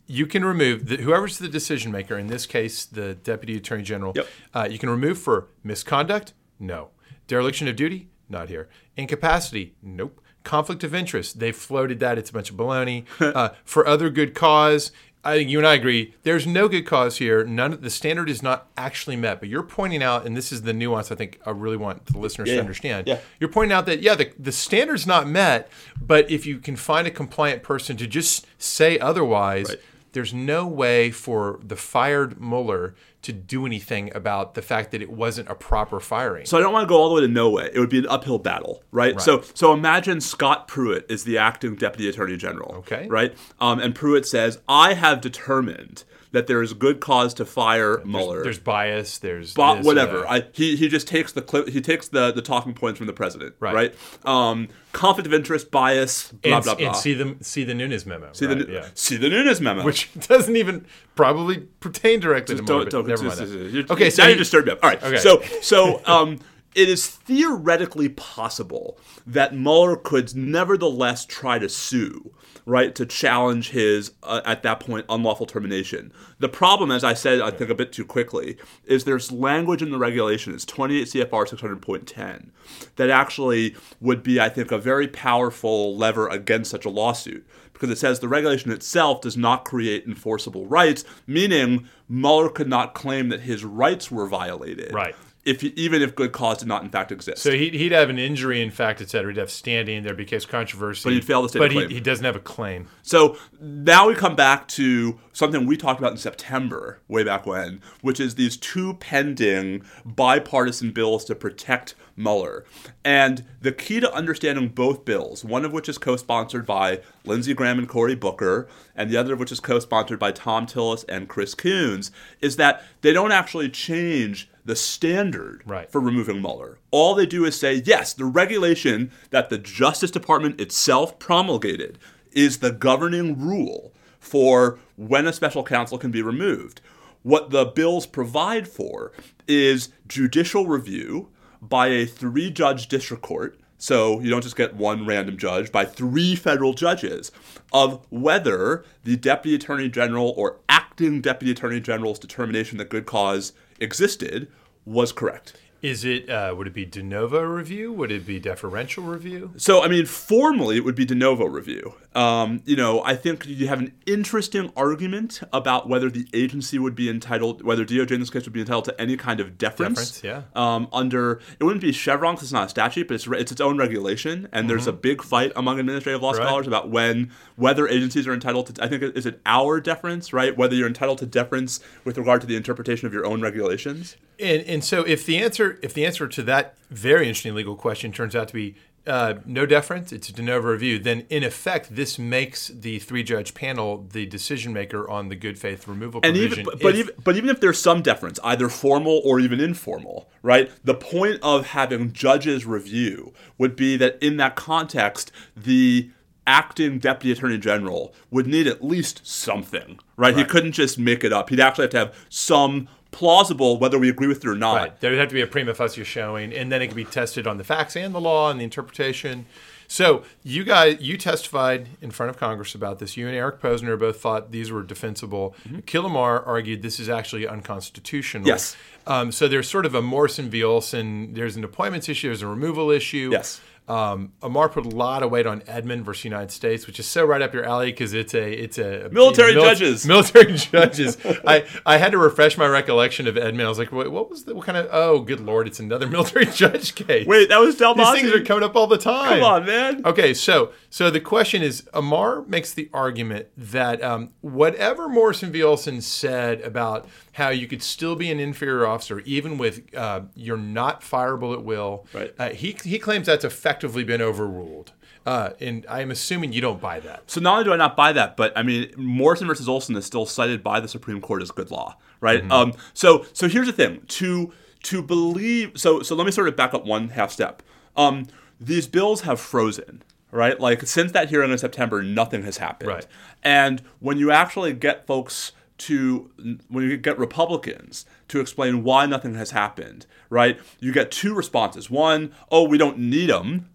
you can remove the, whoever's the decision maker. In this case, the deputy attorney general. Yep. Uh, you can remove for misconduct. No. Dereliction of duty. Not here. Incapacity. Nope. Conflict of interest. They've floated that. It's a bunch of baloney. uh, for other good cause. I think you and I agree. There's no good cause here. None of the standard is not actually met. But you're pointing out, and this is the nuance I think I really want the listeners Yeah. to understand. Yeah. You're pointing out that yeah, the the standard's not met, but if you can find a compliant person to just say otherwise, Right. There's no way for the fired Mueller to do anything about the fact that it wasn't a proper firing. So I don't want to go all the way to no way. It would be an uphill battle, right? right. So so imagine Scott Pruitt is the acting deputy attorney general. Okay. Right? Um, and Pruitt says, I have determined that there is good cause to fire Mueller. there's bias. There's but this whatever. that. I, he, he just takes the clip. He takes the, the talking points from the president. Right. Right. Um, conflict of interest, bias, blah and, blah blah. and see the see the Nunes memo. see, right, the, yeah. see the Nunes memo. which doesn't even probably pertain directly to Mueller. don't, don't, never just- mind that. just- Okay, so now you disturbed me. All right. Okay. So so um, it is theoretically possible that Mueller could nevertheless try to sue, right, to challenge his uh, at that point unlawful termination. The problem, as I said, I think a bit too quickly, is there's language in the regulation. It's 28 CFR 600.10 that actually would be, I think, a very powerful lever against such a lawsuit because it says the regulation itself does not create enforceable rights, meaning Mueller could not claim that his rights were violated. Right. If even if good cause did not in fact exist. So he'd, he'd have an injury, in fact, et cetera. He'd have standing. There'd be case controversy. But he'd fail the state But he, he doesn't have a claim. So now we come back to something we talked about in September, way back when, which is these two pending bipartisan bills to protect Mueller. And the key to understanding both bills, one of which is co sponsored by Lindsey Graham and Cory Booker, and the other of which is co sponsored by Thom Tillis and Chris Coons, is that they don't actually change the standard Right. for removing Mueller. All they do is say, yes, the regulation that the Justice Department itself promulgated is the governing rule for when a special counsel can be removed. What the bills provide for is judicial review by a three judge district court. So you don't just get one random judge, by three federal judges, of whether the Deputy Attorney General or acting Deputy Attorney General's determination that good cause existed was correct. Is it? Uh, would it be de novo review? Would it be deferential review? So, I mean, formally, it would be de novo review. Um, you know, I think you have an interesting argument about whether the agency would be entitled, whether DOJ in this case would be entitled to any kind of deference. Deference, Um, under it wouldn't be Chevron because it's not a statute, but it's it's its own regulation, and there's a big fight among administrative law Mm-hmm. Right. scholars about when whether agencies are entitled to. I think is it Auer deference, right? Whether you're entitled to deference with regard to the interpretation of your own regulations. And and so if the answer if the answer to that very interesting legal question turns out to be uh, no deference, it's a de novo review, then in effect this makes the three judge panel the decision maker on the good faith removal and provision. even but, but even but even if there's some deference, either formal or even informal, right? The point of having judges review would be that in that context, the acting deputy attorney general would need at least something, right? He couldn't just make it up. He'd actually have to have some plausible, whether we agree with it or not. Right. There would have to be a prima facie showing, and then it could be tested on the facts and the law and the interpretation. So you guys, you testified in front of Congress about this. You and Eric Posner both thought these were defensible. Akhil Amar argued this is actually unconstitutional. Yes. Um, so there's sort of a Morrison v. Olson. There's an appointments issue. There's a removal issue. Yes. Um, Amar put a lot of weight on Edmond versus United States, which is so right up your alley because it's a it's a Military mil- judges. Military judges. I, I had to refresh my recollection of Edmond. I was like, what, what was the what kind of? Oh, good lord! It's another military judge case. Wait, that was these things are coming up all the time. Come on, man. Okay, so so the question is, Amar makes the argument that um, whatever Morrison v. Olson said about how you could still be an inferior officer even with uh, you're not fireable at will, Right. uh, he he claims that's effectively been overruled, uh, and I'm assuming you don't buy that. So not only do I not buy that, but I mean Morrison versus Olson is still cited by the Supreme Court as good law, right? Mm-hmm. Um, so so here's the thing: to to believe. So so let me sort of back up one half step. Um, these bills have frozen, right? Like since that hearing in September, nothing has happened. Right. And when you actually get folks to when you get Republicans to explain why nothing has happened, right? You get two responses. One, oh, we don't need them,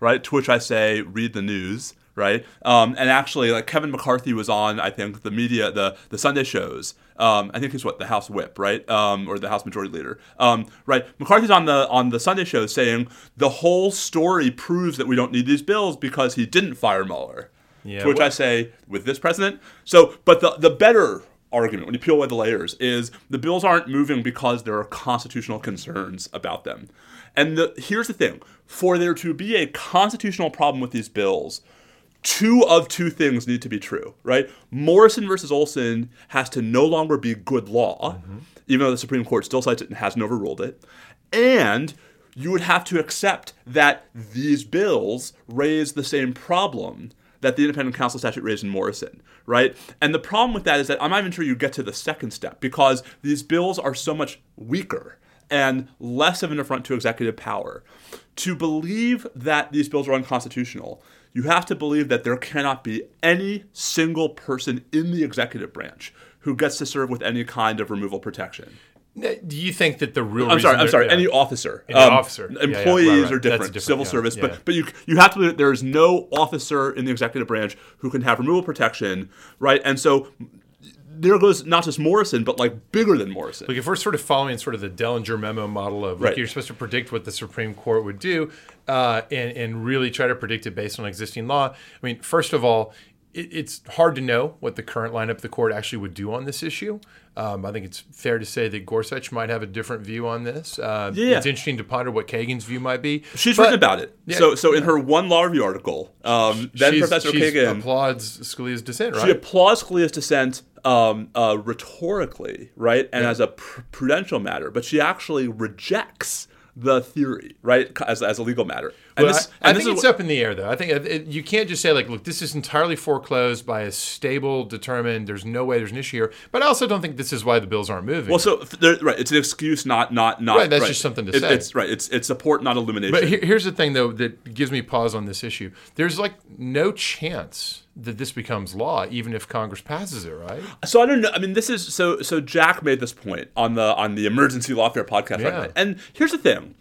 right? To which I say, read the news, right? Um, and actually, like Kevin McCarthy was on, I think, the media, the the Sunday shows. Um, I think he's what the House Whip, right, um, or the House Majority Leader, um, right? McCarthy's on the on the Sunday show saying the whole story proves that we don't need these bills because he didn't fire Mueller. Yeah, to which well- I say, with this president. So, but the the better argument when you peel away the layers is the bills aren't moving because there are constitutional concerns about them. And the, here's the thing: for there to be a constitutional problem with these bills, two of two things need to be true, right? Morrison versus Olson has to no longer be good law, mm-hmm. even though the Supreme Court still cites it and hasn't overruled it. And you would have to accept that these bills raise the same problem that the independent counsel statute raised in Morrison, right? And the problem with that is that I'm not even sure you get to the second step because these bills are so much weaker and less of an affront to executive power. To believe that these bills are unconstitutional, you have to believe that there cannot be any single person in the executive branch who gets to serve with any kind of removal protection. Now, Do you think that the real I'm sorry. I'm sorry. yeah. Any officer. Any officer. Yeah, yeah, Employees right, right. are different. different, Civil yeah, service, yeah. but but you you have to believe that there is no officer in the executive branch who can have removal protection, right? And so there goes not just Morrison, but like bigger than Morrison. Like if we're sort of following sort of the Dellinger memo model of like Right. you're supposed to predict what the Supreme Court would do, uh, and and really try to predict it based on existing law. I mean, first of all, it's hard to know what the current lineup of the court actually would do on this issue. Um, I think it's fair to say that Gorsuch might have a different view on this. Uh, Yeah. it's interesting to ponder what Kagan's view might be. She's But written about it. Yeah. so so in her one law review article, um, then she's- Professor she's Kagan applauds Scalia's dissent, Right? she applauds Scalia's dissent um, uh, rhetorically, right, and as a pr- prudential matter, but she actually rejects the theory, right, as, as a legal matter. And this, I, I and this think it's what- up in the air, though. I think it, it- you can't just say like, "Look, this is entirely foreclosed by a stable, determined. There's no way there's an issue here." But I also don't think this is why the bills aren't moving. Well, so right, it's an excuse, not not not. Right, that's just something to It- say. It's right. It's it's support, not illumination. but here, here's the thing, though, that gives me pause on this issue. There's like no chance that this becomes law, even if Congress passes it, right? so I don't know. I mean, this is so. So Jack made this point on the on the emergency lawfare podcast Yeah. right. And here's the thing.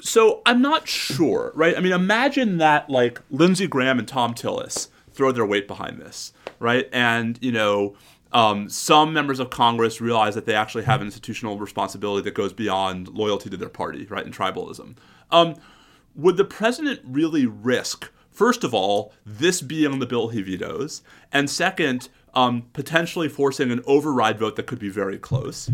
So I'm not sure, right? I mean, imagine that like Lindsey Graham and Thom Tillis throw their weight behind this, right? And you know, um, some members of Congress realize that they actually have institutional responsibility that goes beyond loyalty to their party, right, and tribalism. Um, would the president really risk, first of all, this being the bill he vetoes, and second, um, potentially forcing an override vote that could be very close,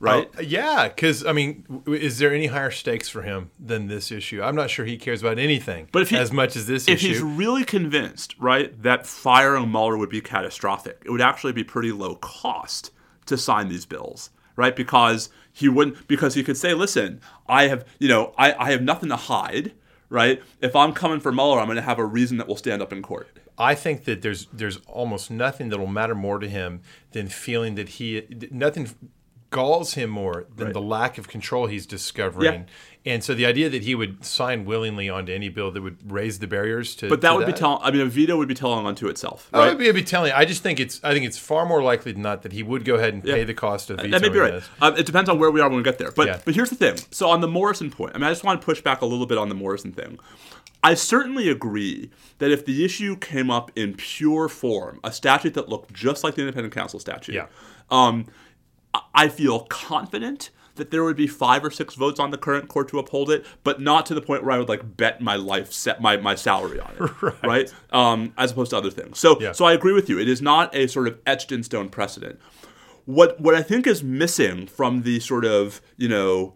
right? Uh, yeah, because I mean, w- is there any higher stakes for him than this issue? I'm not sure he cares about anything, But if he- as much as this issue. if issue. he's really convinced, right, that firing Mueller would be catastrophic, it would actually be pretty low cost to sign these bills, right? Because he wouldn't, because he could say, listen, I have, you know, I, I have nothing to hide, right? If I'm coming for Mueller, I'm going to have a reason that will stand up in court. I think that there's there's almost nothing that'll matter more to him than feeling that he nothing galls him more than Right. the lack of control he's discovering. And so the idea that he would sign willingly onto any bill that would raise the barriers to But that to would be telling. I mean, a veto would be telling unto itself, I right? would be, telling. I just think it's. I think it's far more likely than not that he would go ahead and pay the cost of vetoing That may be right. Um, it depends on where we are when we get there. But Yeah. but here's the thing. So on the Morrison point, I mean, I just want to push back a little bit on the Morrison thing. I certainly agree that if the issue came up in pure form, a statute that looked just like the independent counsel statute, Yeah. um, I- feel confident that there would be five or six votes on the current court to uphold it, but not to the point where I would like bet my life, set my, my salary on it, right? Um, as opposed to other things. So Yeah. so I agree with you. It is not a sort of etched in stone precedent. What what I think is missing from the sort of you know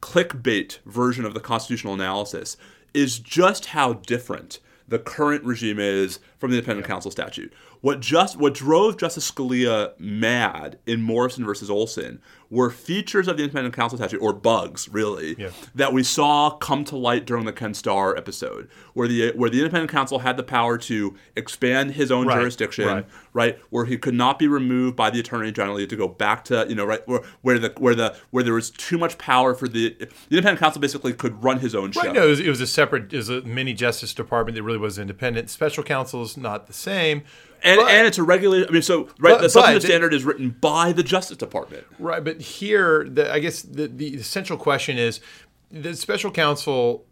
clickbait version of the constitutional analysis is just how different the current regime is from the independent counsel statute. What just what drove Justice Scalia mad in Morrison versus Olson were features of the independent counsel statute, or bugs, really, Yeah. that we saw come to light during the Ken Starr episode, where the where the independent counsel had the power to expand his own Right, jurisdiction, right. right. where he could not be removed by the attorney general, he had to go back to you know right where, where the where the where there was too much power for the the independent counsel basically could run his own show. Right, no, it was, it was a separate, it was a mini justice department that really was independent. Special counsel's not the same. And but- and it's a regulated. I mean, so right, But- the substantive standard is written by the Justice Department. Right, but here, the, I guess the, the essential question is the special counsel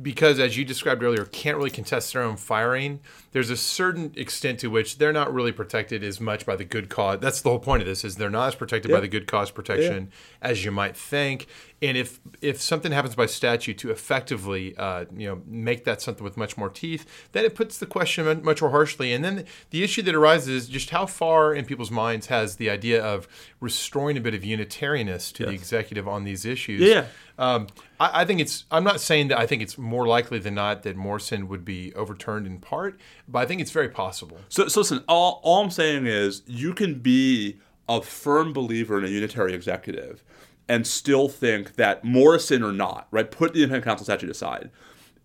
because, as you described earlier, can't really contest their own firing. There's a certain extent to which they're not really protected as much by the good cause. That's the whole point of this: is they're not as protected Yeah. by the good cause protection as you might think. And if if something happens by statute to effectively, uh, you know, make that something with much more teeth, then it puts the question much more harshly. And then the issue that arises is just how far in people's minds has the idea of restoring a bit of unitarianness to the executive on these issues. Yeah, yeah. Um, I, I think it's. I'm not saying that I think it's more likely than not that Morrison would be overturned in part, but I think it's very possible. So, so listen, all, all I'm saying is you can be a firm believer in a unitary executive and still think that Morrison or not, right, put the independent counsel statute aside,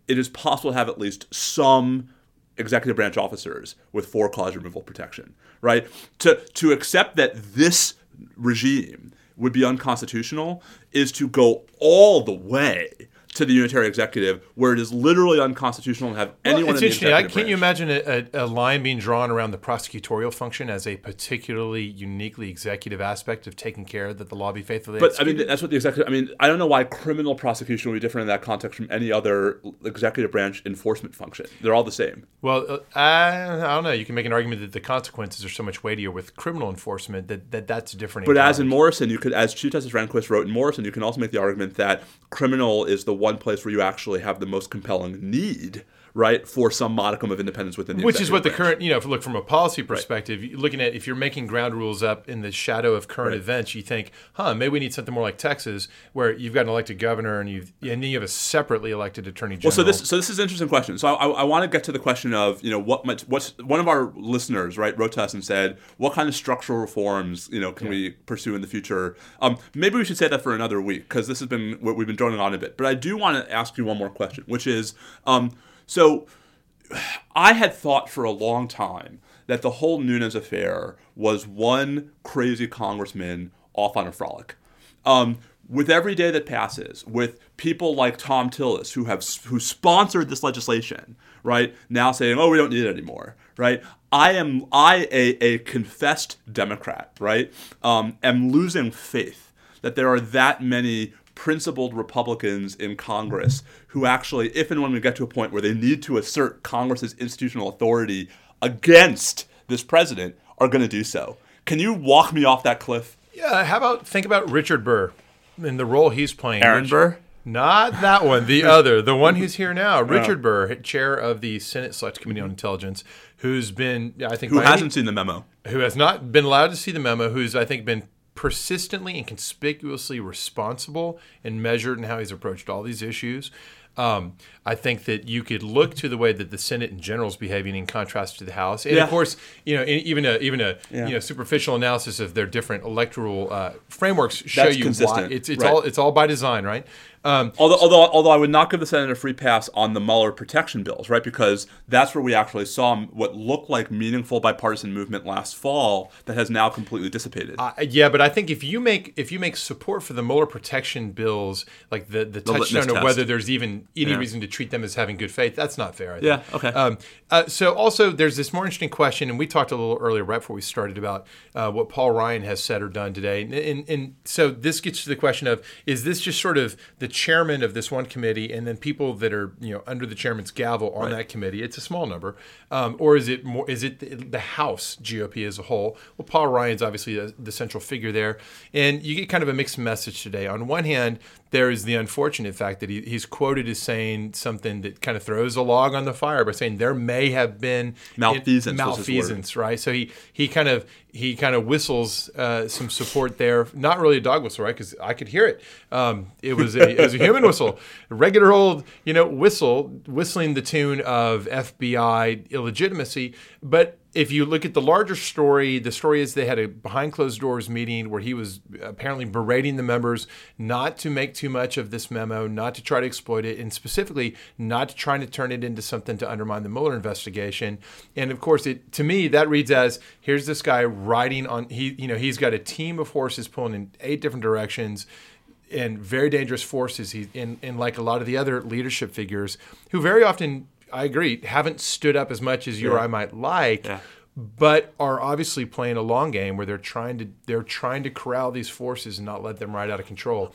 it is possible to have at least some executive branch officers with for cause removal protection, right? To, to accept that this regime would be unconstitutional is to go all the way to the unitary executive where it is literally unconstitutional to have anyone it's in the interesting. I, can't you imagine a, a, line being drawn around the prosecutorial function as a particularly uniquely executive aspect of taking care that the law be faithfully But I mean, executed? that's what the executive. I mean, I don't know why criminal prosecution would be different in that context from any other executive branch enforcement function. They're all the same. well, uh, I, I don't know. You can make an argument that the consequences are so much weightier with criminal enforcement that, that that's different. But as in. Morrison, you could, as Chief Justice Rehnquist wrote in Morrison, you can also make the argument that criminal is the one place where you actually have the most compelling need, right, for some modicum of independence within the Which is what the current, you know, if you look from a policy perspective, you looking at if you're making ground rules up in the shadow of current Right. events, you think, huh, maybe we need something more like Texas, where you've got an elected governor and you've and then you have a separately elected attorney general. Well, so this so this is an interesting question. So I, I, want to get to the question of you know what might, what's one of our listeners right wrote to us and said what kind of structural reforms you know can we pursue in the future? Um, maybe we should say that for another week because this has been what we've been droning on a bit. But I do want to ask you one more question, which is um, so I had thought for a long time that the whole Nunes affair was one crazy congressman off on a frolic. Um, with every day that passes, with people like Thom Tillis who have who sponsored this legislation, right now saying, "Oh, we don't need it anymore," right? I am I a, a confessed Democrat, right? Um, am losing faith that there are that many principled Republicans in Congress who actually, if and when we get to a point where they need to assert Congress's institutional authority against this president, are going to do so. Can you walk me off that cliff? yeah, how about think about Richard Burr and the role he's playing. Aaron Rich- Burr? Not that one, the other, the one who's here now, oh. Richard Burr, chair of the Senate Select Committee on Intelligence, who's been, I think, Who hasn't seen the memo? who has not been allowed to see the memo, who's I think been persistently and conspicuously responsible and measured in how he's approached all these issues. Um, I think that you could look to the way that the Senate in general is behaving in contrast to the House, and Yeah. of course, you know, even a even a Yeah. you know superficial analysis of their different electoral uh, frameworks show That's you consistent, why it's it's right. all it's all by design, right? Um, Although, although, although I would not give the Senate a free pass on the Mueller protection bills, right? Because that's where we actually saw what looked like meaningful bipartisan movement last fall that has now completely dissipated. Uh, yeah, but I think if you make if you make support for the Mueller protection bills like the the, litmus touchstone of test. whether there's even any Yeah. reason to treat them as having good faith, that's not fair. I think. Yeah, okay. Um, uh, so also there's this more interesting question, and we talked a little earlier right before we started about uh, what Paul Ryan has said or done today, and, and and so this gets to the question of is this just sort of the chairman of this one committee, and then people that are you know under the chairman's gavel on that committee? It's a small number, um, or is it more? Is it the, the House GOP as a whole? Well, Paul Ryan's obviously the, the central figure there, and you get kind of a mixed message today. On one hand, there is the unfortunate fact that he, he's quoted as saying something that kind of throws a log on the fire by saying there may have been Malfeasance word. malfeasance, right? So he he kind of he kind of whistles uh, some support there. Not really a dog whistle, right? Because I could hear it. Um, it was a it was a human whistle, a regular old you know whistle, whistling the tune of FBI illegitimacy. But if you look at the larger story, the story is they had a behind closed doors meeting where he was apparently berating the members not to make too much of this memo, not to try to exploit it, and specifically not to try to turn it into something to undermine the Mueller investigation. And of course, it to me that reads as here's this guy riding on he you know he's got a team of horses pulling in eight different directions and very dangerous forces. He in in like a lot of the other leadership figures who very often I agree haven't stood up as much as you or I might like. Yeah. But are obviously playing a long game where they're trying to they're trying to corral these forces and not let them ride out of control.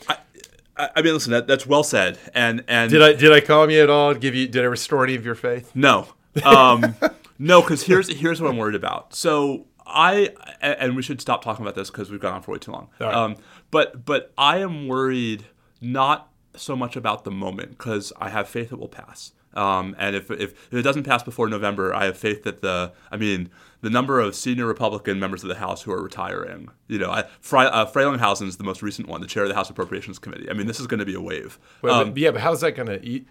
I, I mean, listen, that, that's well said. And and Did I did I calm you at all? Give you did I restore any of your faith? No, um, no, because here's here's what I'm worried about. So I and we should stop talking about this because we've gone on for way too long. right. Um, but but I am worried not so much about the moment because I have faith it will pass. Um, and if, if if it doesn't pass before November, I have faith that the I mean the number of senior Republican members of the House who are retiring. You know, I, Fre- uh, Frelinghuysen is the most recent one, the chair of the House Appropriations Committee. I mean, this is going to be a wave. Well, Um, but, yeah, but how's that going to? You,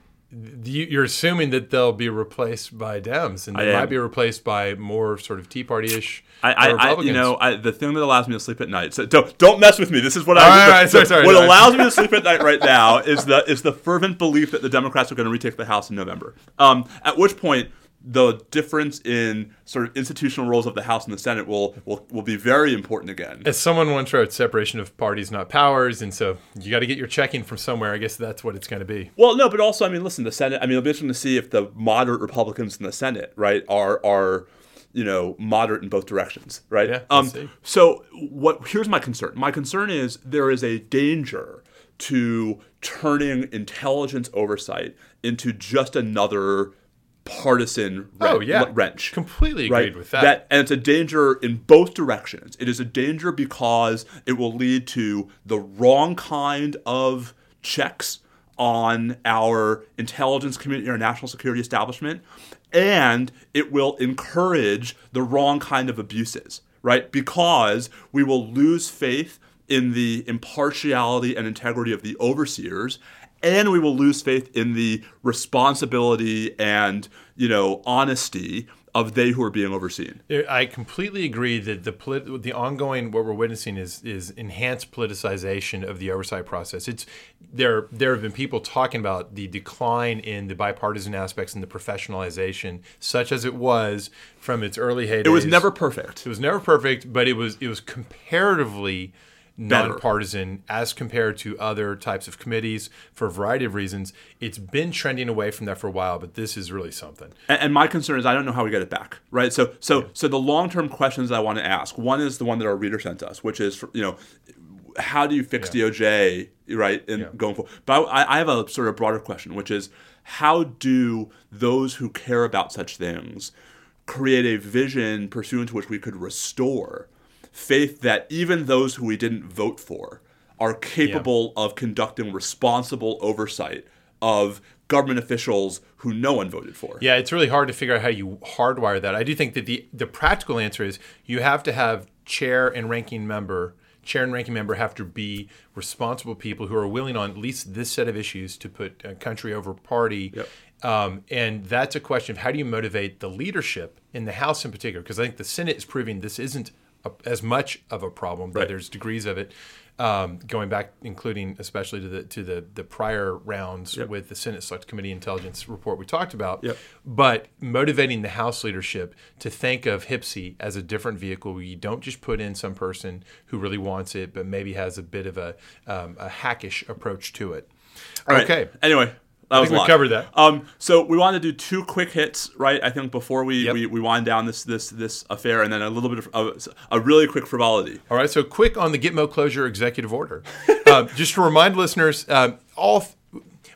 you're assuming that they'll be replaced by Dems, and they I might be replaced by more sort of Tea Party-ish I, I, I you know, I, the thing that allows me to sleep at night. So don't don't mess with me. This is what I. Right, the- right, sorry, sorry, what sorry. allows me to sleep at night right now is the is the fervent belief that the Democrats are going to retake the House in November. Um, at which point the difference in sort of institutional roles of the House and the Senate will will, will be very important again. As someone once wrote, separation of parties, not powers, and so you got to get your checking from somewhere. I guess that's what it's going to be. Well, no, but also, I mean, listen, the Senate. I mean, it'll be interesting to see if the moderate Republicans in the Senate, right, are are you know moderate in both directions, right? Yeah, Um. see. So, what? Here's my concern. My concern is there is a danger to turning intelligence oversight into just another partisan Oh, wren- yeah. wrench Completely agreed right? with that. and it's a danger in both directions. It is a danger because it will lead to the wrong kind of checks on our intelligence community, our national security establishment, and it will encourage the wrong kind of abuses, right? Because we will lose faith in the impartiality and integrity of the overseers and we will lose faith in the responsibility and you know honesty of they who are being overseen. I completely agree that the polit- the ongoing what we're witnessing is is enhanced politicization of the oversight process. It's there there have been people talking about the decline in the bipartisan aspects and the professionalization, such as it was from its early heydays. It was never perfect. it was never perfect, but it was it was comparatively Better. nonpartisan as compared to other types of committees for a variety of reasons. It's been trending away from that for a while, but this is really something. And, and my concern is I don't know how we get it back, right? So, so, so the long-term questions I want to ask. One is the one that our reader sent us, which is, you know, how do you fix DOJ, right? And going forward. But I, I have a sort of broader question, which is how do those who care about such things create a vision pursuant to which we could restore faith that even those who we didn't vote for are capable of conducting responsible oversight of government officials who no one voted for. Yeah, it's really hard to figure out how you hardwire that. I do think that the the practical answer is you have to have chair and ranking member. Chair and ranking member have to be responsible people who are willing on at least this set of issues to put a country over party. Yep. Um, and that's a question of how do you motivate the leadership in the House in particular? Because I think the Senate is proving this isn't a, as much of a problem, but Right. there's degrees of it. Um, going back, including especially to the to the the prior rounds Yep. with the Senate Select Committee Intelligence report we talked about, Yep. but motivating the House leadership to think of HPSCI as a different vehicle. where You don't just put in some person who really wants it, but maybe has a bit of a um, a hackish approach to it. All right. Okay. Anyway, that was think we a covered that. Um, so we want to do two quick hits, right? I think before we, Yep. we, we wind down this this this affair, and then a little bit of of a really quick frivolity. All right, so quick on the Gitmo closure executive order. um, just to remind listeners, um, all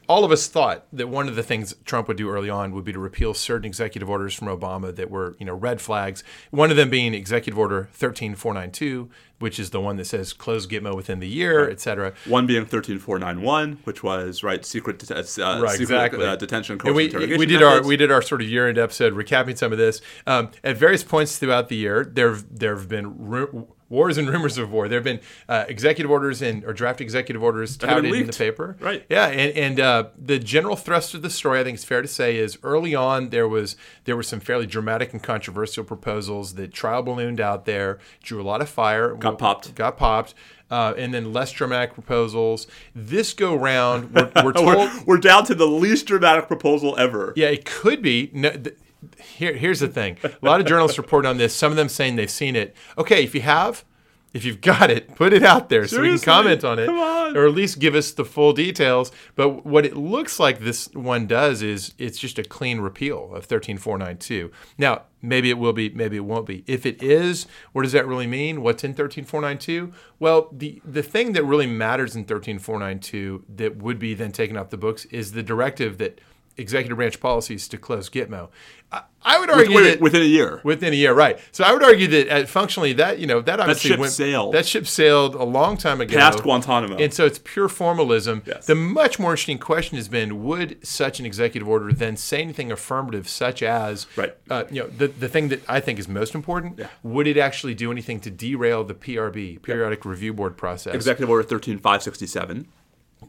all of us thought that one of the things Trump would do early on would be to repeal certain executive orders from Obama that were, you know, red flags. One of them being Executive Order 13492, which is the one that says close Gitmo within the year, et cetera. One being thirteen four nine one, which was right secret det- uh, Right, secret exactly. uh, detention And we, we did our we did our sort of year end episode recapping some of this. Um, at various points throughout the year, there there have been ru- wars and rumors of war. There have been uh, executive orders and or draft executive orders touted in the paper. Right. Yeah, and and uh, the general thrust of the story, I think it's fair to say, is early on there was there were some fairly dramatic and controversial proposals that trial ballooned out there, drew a lot of fire, Got popped. got popped. Uh, and then less dramatic proposals. This go round, we're, we're told we're, we're down to the least dramatic proposal ever. yeah, it could be. No, th- here, here's the thing. A lot of journalists report on this. Some of them saying they've seen it. Okay, if you have, if you've got it, put it out there so we can comment on it, Come on. or at least give us the full details. But what it looks like this one does is it's just a clean repeal of 13492. Now, maybe it will be, maybe it won't be. If it is, what does that really mean? What's in 13492? Well, the the thing that really matters in 13492 that would be then taken off the books is the directive that executive branch policies to close Gitmo. I, I would argue Wait, that within a year. Within a year, right? So I would argue that uh, functionally, that you know, that obviously that ship went, sailed. That ship sailed a long time ago, Past Guantanamo. and so it's pure formalism. Yes. The much more interesting question has been: Would such an executive order then say anything affirmative, such as, Right. Uh, you know, the the thing that I think is most important? Yeah. Would it actually do anything to derail the PRB, Periodic Review Board process? Executive Order 13567.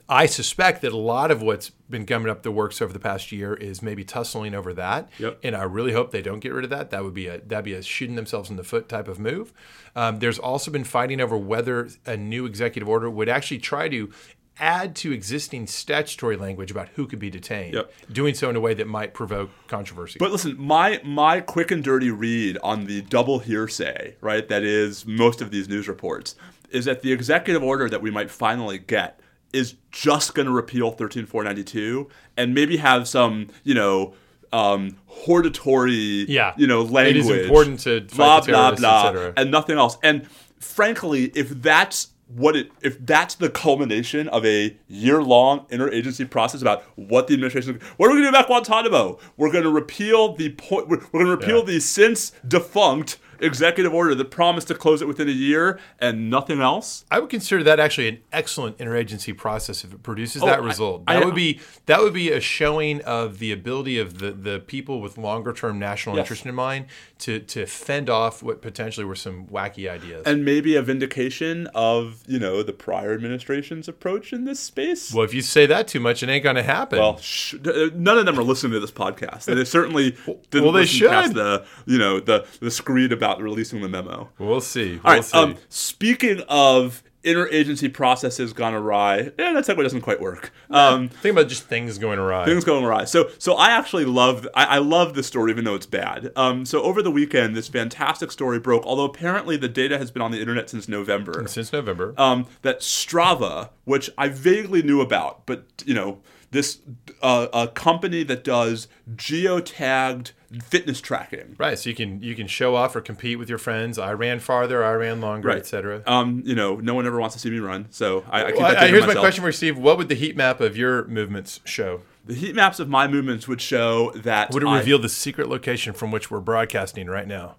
I suspect that a lot of what's been coming up the works over the past year is maybe tussling over that, Yep. and I really hope they don't get rid of that. That would be a that'd be a shooting themselves in the foot type of move. Um, there's also been fighting over whether a new executive order would actually try to add to existing statutory language about who could be detained, Yep. doing so in a way that might provoke controversy. But listen, my my quick and dirty read on the double hearsay, right? That is most of these news reports is that the executive order that we might finally get is just going to repeal 13492 and maybe have some, you know, um, hortatory, Yeah. you know, language. is important to fight blah blah blah, and nothing else. And frankly, if that's what it if that's the culmination of a year-long interagency process about what the administration what are we going to do about Guantanamo? We're going to repeal the point we're, we're going to repeal Yeah. the since defunct executive order that promised to close it within a year and nothing else. I would consider that actually an excellent interagency process if it produces that Oh, I- result. I- That would be that would be a showing of the ability of the, the people with longer term national Yes. interest in mind to to fend off what potentially were some wacky ideas. And maybe a vindication of, you know, the prior administration's approach in this space. well, if you say that too much, it ain't going to happen. Well, sh- uh, none of them are listening to this podcast, and they certainly didn't Well, they should. the you know the the screed about releasing the memo. we'll see. All We'll right. see. Um, speaking of interagency processes gone awry, eh, that segue doesn't quite work. Um, Think about just things going awry. things going awry. So, so I actually love I, I love this story even though it's bad. Um, so over the weekend, this fantastic story broke. Although apparently the data has been on the internet since November. Since November. Um, that Strava, which I vaguely knew about, but you know this uh, a company that does geotagged fitness tracking. right, so you can you can show off or compete with your friends. I ran farther, I ran longer, Right. etc. Um, you know, no one ever wants to see me run, so I, I keep Well, that I- here's my question for Steve. What would the heat map of your movements show? The heat maps of my movements would show that Would it I- reveal the secret location from which we're broadcasting right now?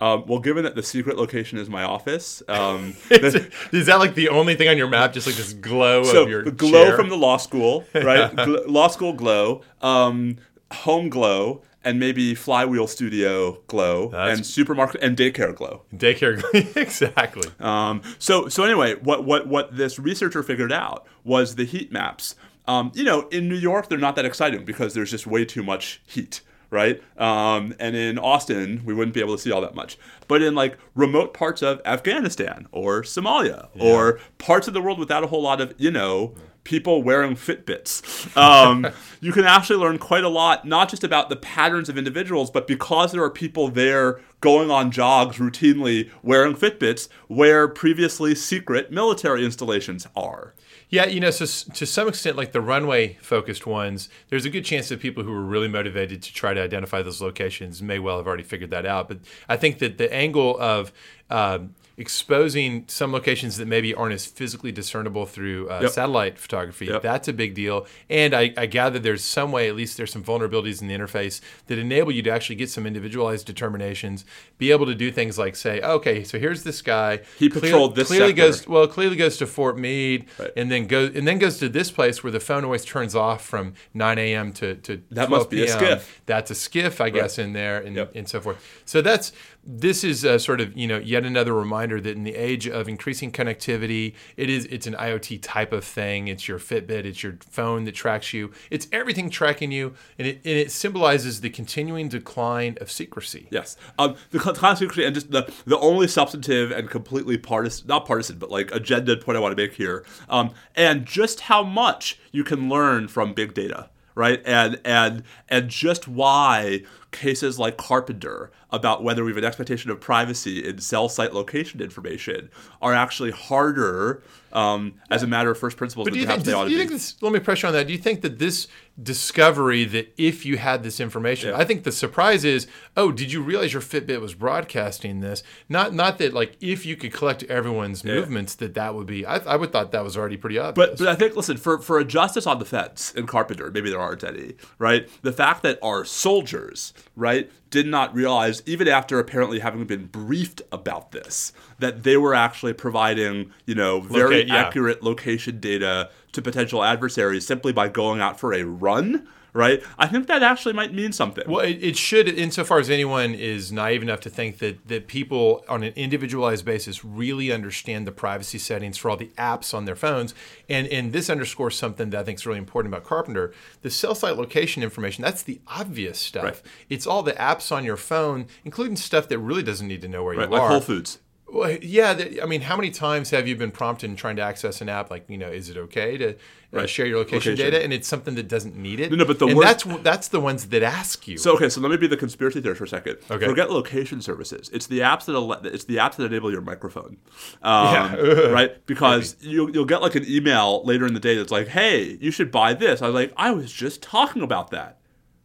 um, well, given that the secret location is my office, um, Is that like the only thing on your map? Just like this glow so of your the glow chair? from the law school, right? Gl- law school glow, um, home glow, and maybe flywheel studio glow, That's- and supermarket and daycare glow. daycare? Glow, exactly. Um, so so anyway, what what what this researcher figured out was the heat maps. Um, you know, in New York, they're not that exciting because there's just way too much heat, right? Um, and in Austin, we wouldn't be able to see all that much. But in like remote parts of Afghanistan or Somalia or parts of the world without a whole lot of you know people wearing Fitbits, um, you can actually learn quite a lot, not just about the patterns of individuals, but because there are people there going on jogs routinely wearing Fitbits where previously secret military installations are. Yeah, you know, so to some extent, like the runway focused ones, there's a good chance that people who are really motivated to try to identify those locations may well have already figured that out. But I think that the angle of um, exposing some locations that maybe aren't as physically discernible through uh, Yep. satellite photography, Yep. that's a big deal. And I, I gather there's some way, at least there's some vulnerabilities in the interface that enable you to actually get some individualized determinations, be able to do things like say, okay, so here's this guy. He patrolled this clearly sector. goes well, clearly goes to Fort Meade, Right. and then goes and then goes to this place where the phone always turns off from 9 a.m. to to That 12 must be a p.m. SCIF. That's a SCIF, I guess, in there, and, Yep. and so forth. So that's this is sort of you know yet another reminder that in the age of increasing connectivity, it is it's an IoT type of thing. It's your Fitbit, it's your phone that tracks you. It's everything tracking you, and it and it symbolizes the continuing decline of secrecy. Yes, um, the kind of secrecy and just the the only substantive and completely partisan, not partisan, but like agenda point I want to make here, um, and just how much you can learn from big data, right? And and and just why cases like Carpenter about whether we have an expectation of privacy in cell site location information are actually harder um, as a matter of first principles But than do you think, ought do you think this, let me pressure on that. Do you think that this discovery that if you had this information, Yeah. I think the surprise is, oh, did you realize your Fitbit was broadcasting this? Not not that like if you could collect everyone's movements, that that would be. I, I would thought that was already pretty obvious. But but I think listen for for a justice on the fence in Carpenter, maybe there aren't any, right? The fact that our soldiers, right, did not realize even after apparently having been briefed about this that they were actually providing you know very yeah. accurate location data to potential adversaries simply by going out for a run, right? I think that actually might mean something. Well, it, it should, insofar as anyone is naive enough to think that that people on an individualized basis really understand the privacy settings for all the apps on their phones, and and this underscores something that I think is really important about Carpenter. The cell site location information that's the obvious stuff. Right. It's all the apps on your phone, including stuff that really doesn't need to know where right, you like are. Like Whole Foods. Well, yeah, I mean, how many times have you been prompted in trying to access an app? Like, you know, is it okay to uh, share your location, Location. data? And it's something that doesn't need it. No, no, but the and worst- that's that's the ones that ask you. So okay, so let me be the conspiracy theorist for a second. Okay. Forget location services. It's the apps that ele- it's the apps that enable your microphone, um, Yeah. right? Because you'll you'll get like an email later in the day that's like, "Hey, you should buy this." I was like, "I was just talking about that."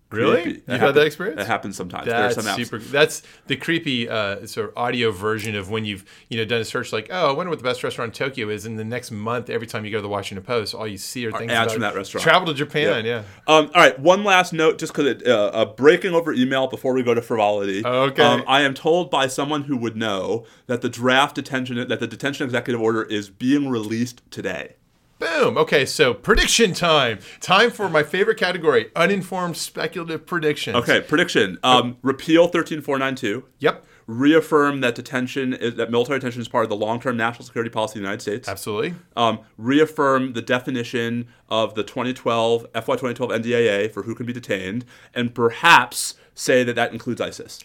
Really? You've had that experience? That happens sometimes. That's There's some apps. super. That's the creepy uh, sort of audio version of when you've you know done a search like, oh, I wonder what the best restaurant in Tokyo is, and the next month, every time you go to the Washington Post, all you see are things ads about from that restaurant. Travel to Japan, yeah. Um, all right, one last note, just because uh, uh, breaking over email before we go to frivolity. Okay. Um, I am told by someone who would know that the draft detention that the detention executive order is being released today. Boom. Okay, so prediction time. Time for my favorite category: uninformed speculative predictions. Okay, prediction. Um, repeal thirteen four nine two. Yep. Reaffirm that detention is that military detention is part of the long term national security policy of the United States. Absolutely. Um, reaffirm the definition of the 2012 FY 2012 NDAA for who can be detained, and perhaps say that that includes ISIS.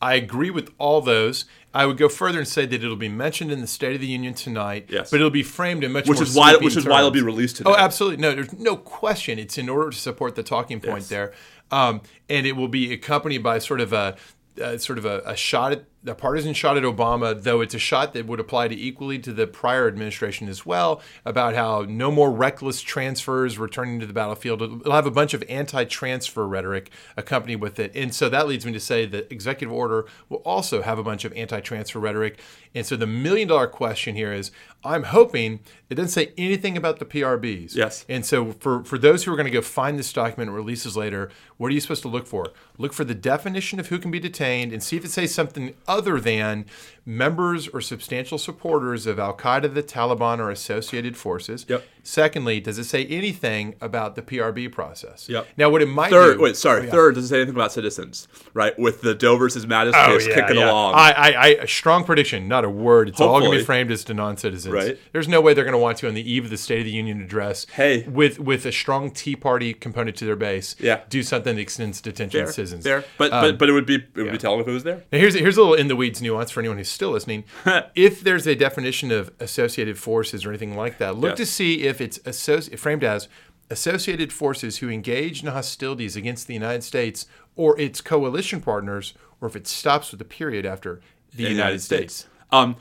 I agree with all those. I would go further and say that it'll be mentioned in the State of the Union tonight, Yes. but it'll be framed in much Which more is why which is why it'll be released today. Oh, absolutely. No, there's no question. It's in order to support the talking point Yes. there, um, and it will be accompanied by sort of a. Uh, sort of a, a shot at a partisan shot at Obama, though it's a shot that would apply to equally to the prior administration as well. About how no more reckless transfers returning to the battlefield. It'll have a bunch of anti-transfer rhetoric accompanied with it, and so that leads me to say the executive order will also have a bunch of anti-transfer rhetoric. And so the million-dollar question here is: I'm hoping it doesn't say anything about the PRBs. Yes. And so for, for those who are going to go find this document and releases later, what are you supposed to look for? Look for the definition of who can be detained and see if it says something other than members or substantial supporters of Al Qaeda, the Taliban, or associated forces. Yep. Secondly, does it say anything about the PRB process? Yep. Now, what it might Third, do. wait, sorry. Oh, yeah. Third does it say anything about citizens, right? With the Doe versus Mattis Oh, case yeah, kicking yeah. along. I, I, I, a strong prediction, not a word. It's all going to be framed as to non-citizens. Right. There's no way they're going to want to on the eve of the State of the Union address. Hey. with with a strong Tea Party component to their base. Yeah. do something that extends detention fair, to citizens. fair. But Um, but but it would be it would be telling if it was there. Now here's here's a little in the weeds nuance for anyone who's still listening. if there's a definition of associated forces or anything like that, look Yes. to see if it's associ- framed as associated forces who engage in hostilities against the United States or its coalition partners, or if it stops with a period after the United, States. Um,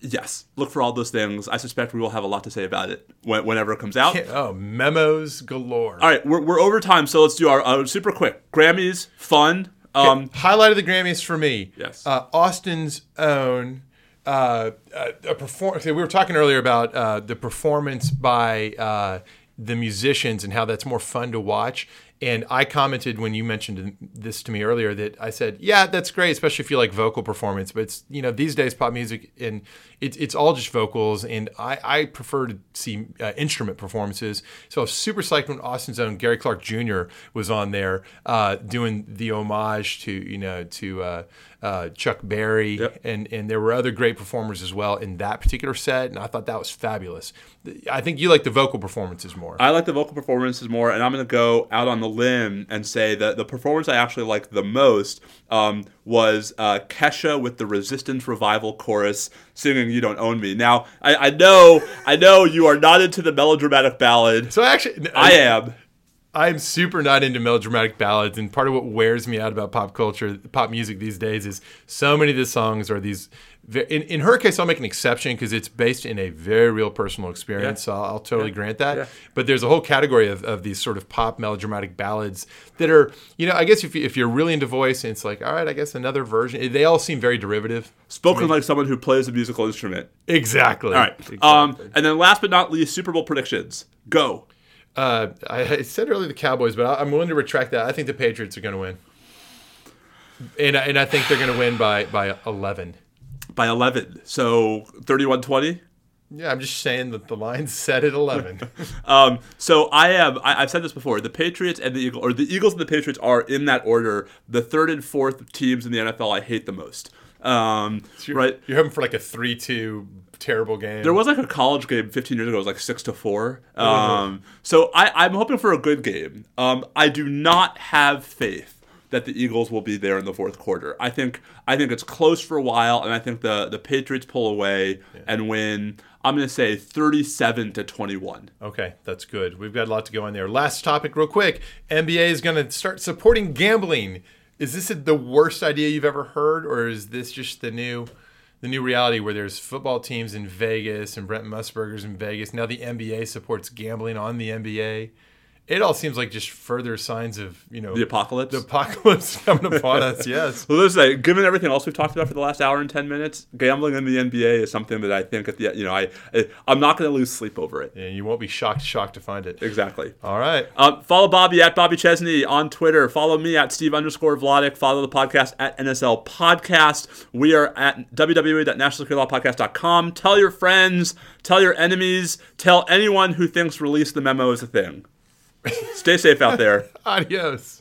yes, look for all those things. I suspect we will have a lot to say about it when, whenever it comes out. Oh, memos galore. All right, we're, we're over time, so let's do our uh, super quick Grammys. Fun. Um, Highlight of the Grammys for me. Yes. Uh, Austin's own. Uh, a perform- we were talking earlier about uh, the performance by uh, the musicians and how that's more fun to watch. And I commented when you mentioned this to me earlier that I said, "Yeah, that's great, especially if you like vocal performance." But it's you know these days pop music and it's it's all just vocals, and I, I prefer to see uh, instrument performances. So I was super psyched when Austin's own Gary Clark Jr. was on there uh, doing the homage to you know to uh, uh, Chuck Berry, Yep. and and there were other great performers as well in that particular set, and I thought that was fabulous. I think you like the vocal performances more. I like the vocal performances more, and I'm going to go out on the limb and say that the performance I actually liked the most um, was uh, Kesha with the Resistance Revival chorus singing "You Don't Own Me." Now, I, I know, I know you are not into the melodramatic ballad. so actually, I am. I'm super not into melodramatic ballads, and part of what wears me out about pop culture, pop music these days, is so many of the songs are these. In, in her case, I'll make an exception because it's based in a very real personal experience. Yeah. So I'll, I'll totally Yeah. grant that. Yeah. But there's a whole category of, of these sort of pop melodramatic ballads that are, you know, I guess if, you, if you're really into voice, and it's like, all right, I guess another version. They all seem very derivative. Spoken like someone who plays a musical instrument. Exactly. All right. Um, and then last but not least, Super Bowl predictions. Go. Uh, I, I said earlier the Cowboys, but I- I'm willing to retract that. I think the Patriots are going to win, and I- and I think they're going to win by by 11. By 11. So 31 20. Yeah, I'm just saying that the line's set at 11. Um, so I am. I, I've said this before. The Patriots and the Eagles, or the Eagles and the Patriots, are in that order. The third and fourth teams in the NFL I hate the most. Um, right. You're hoping for like a 3-2 terrible game. There was like a college game 15 years ago. It was like six to four. Um, so I, I'm hoping for a good game. Um, I do not have faith that the Eagles will be there in the fourth quarter. I think I think it's close for a while, and I think the the Patriots pull away and win. I'm going to say 37 to 21. Okay, that's good. We've got a lot to go on there. Last topic, real quick. NBA is going to start supporting gambling. Is this the worst idea you've ever heard, or is this just the new, the new reality where there's football teams in Vegas and Brent Musburger's in Vegas? Now the NBA supports gambling on the NBA. It all seems like just further signs of you know The apocalypse. the apocalypse coming upon us. Yes. Well, let's say, given everything else we've talked about for the last hour and ten minutes, gambling in the NBA is something that I think at the you know I, I I'm not going to lose sleep over it. And you won't be shocked shocked to find it. Exactly. All right. Um, follow Bobby at Bobby Chesney on Twitter. Follow me at Steve underscore Vladeck. Follow the podcast at NSL Podcast. We are at www.nationalsecuritylawpodcast.com. Tell your friends, tell your enemies, tell anyone who thinks release the memo is a thing. Stay safe out there. Adios.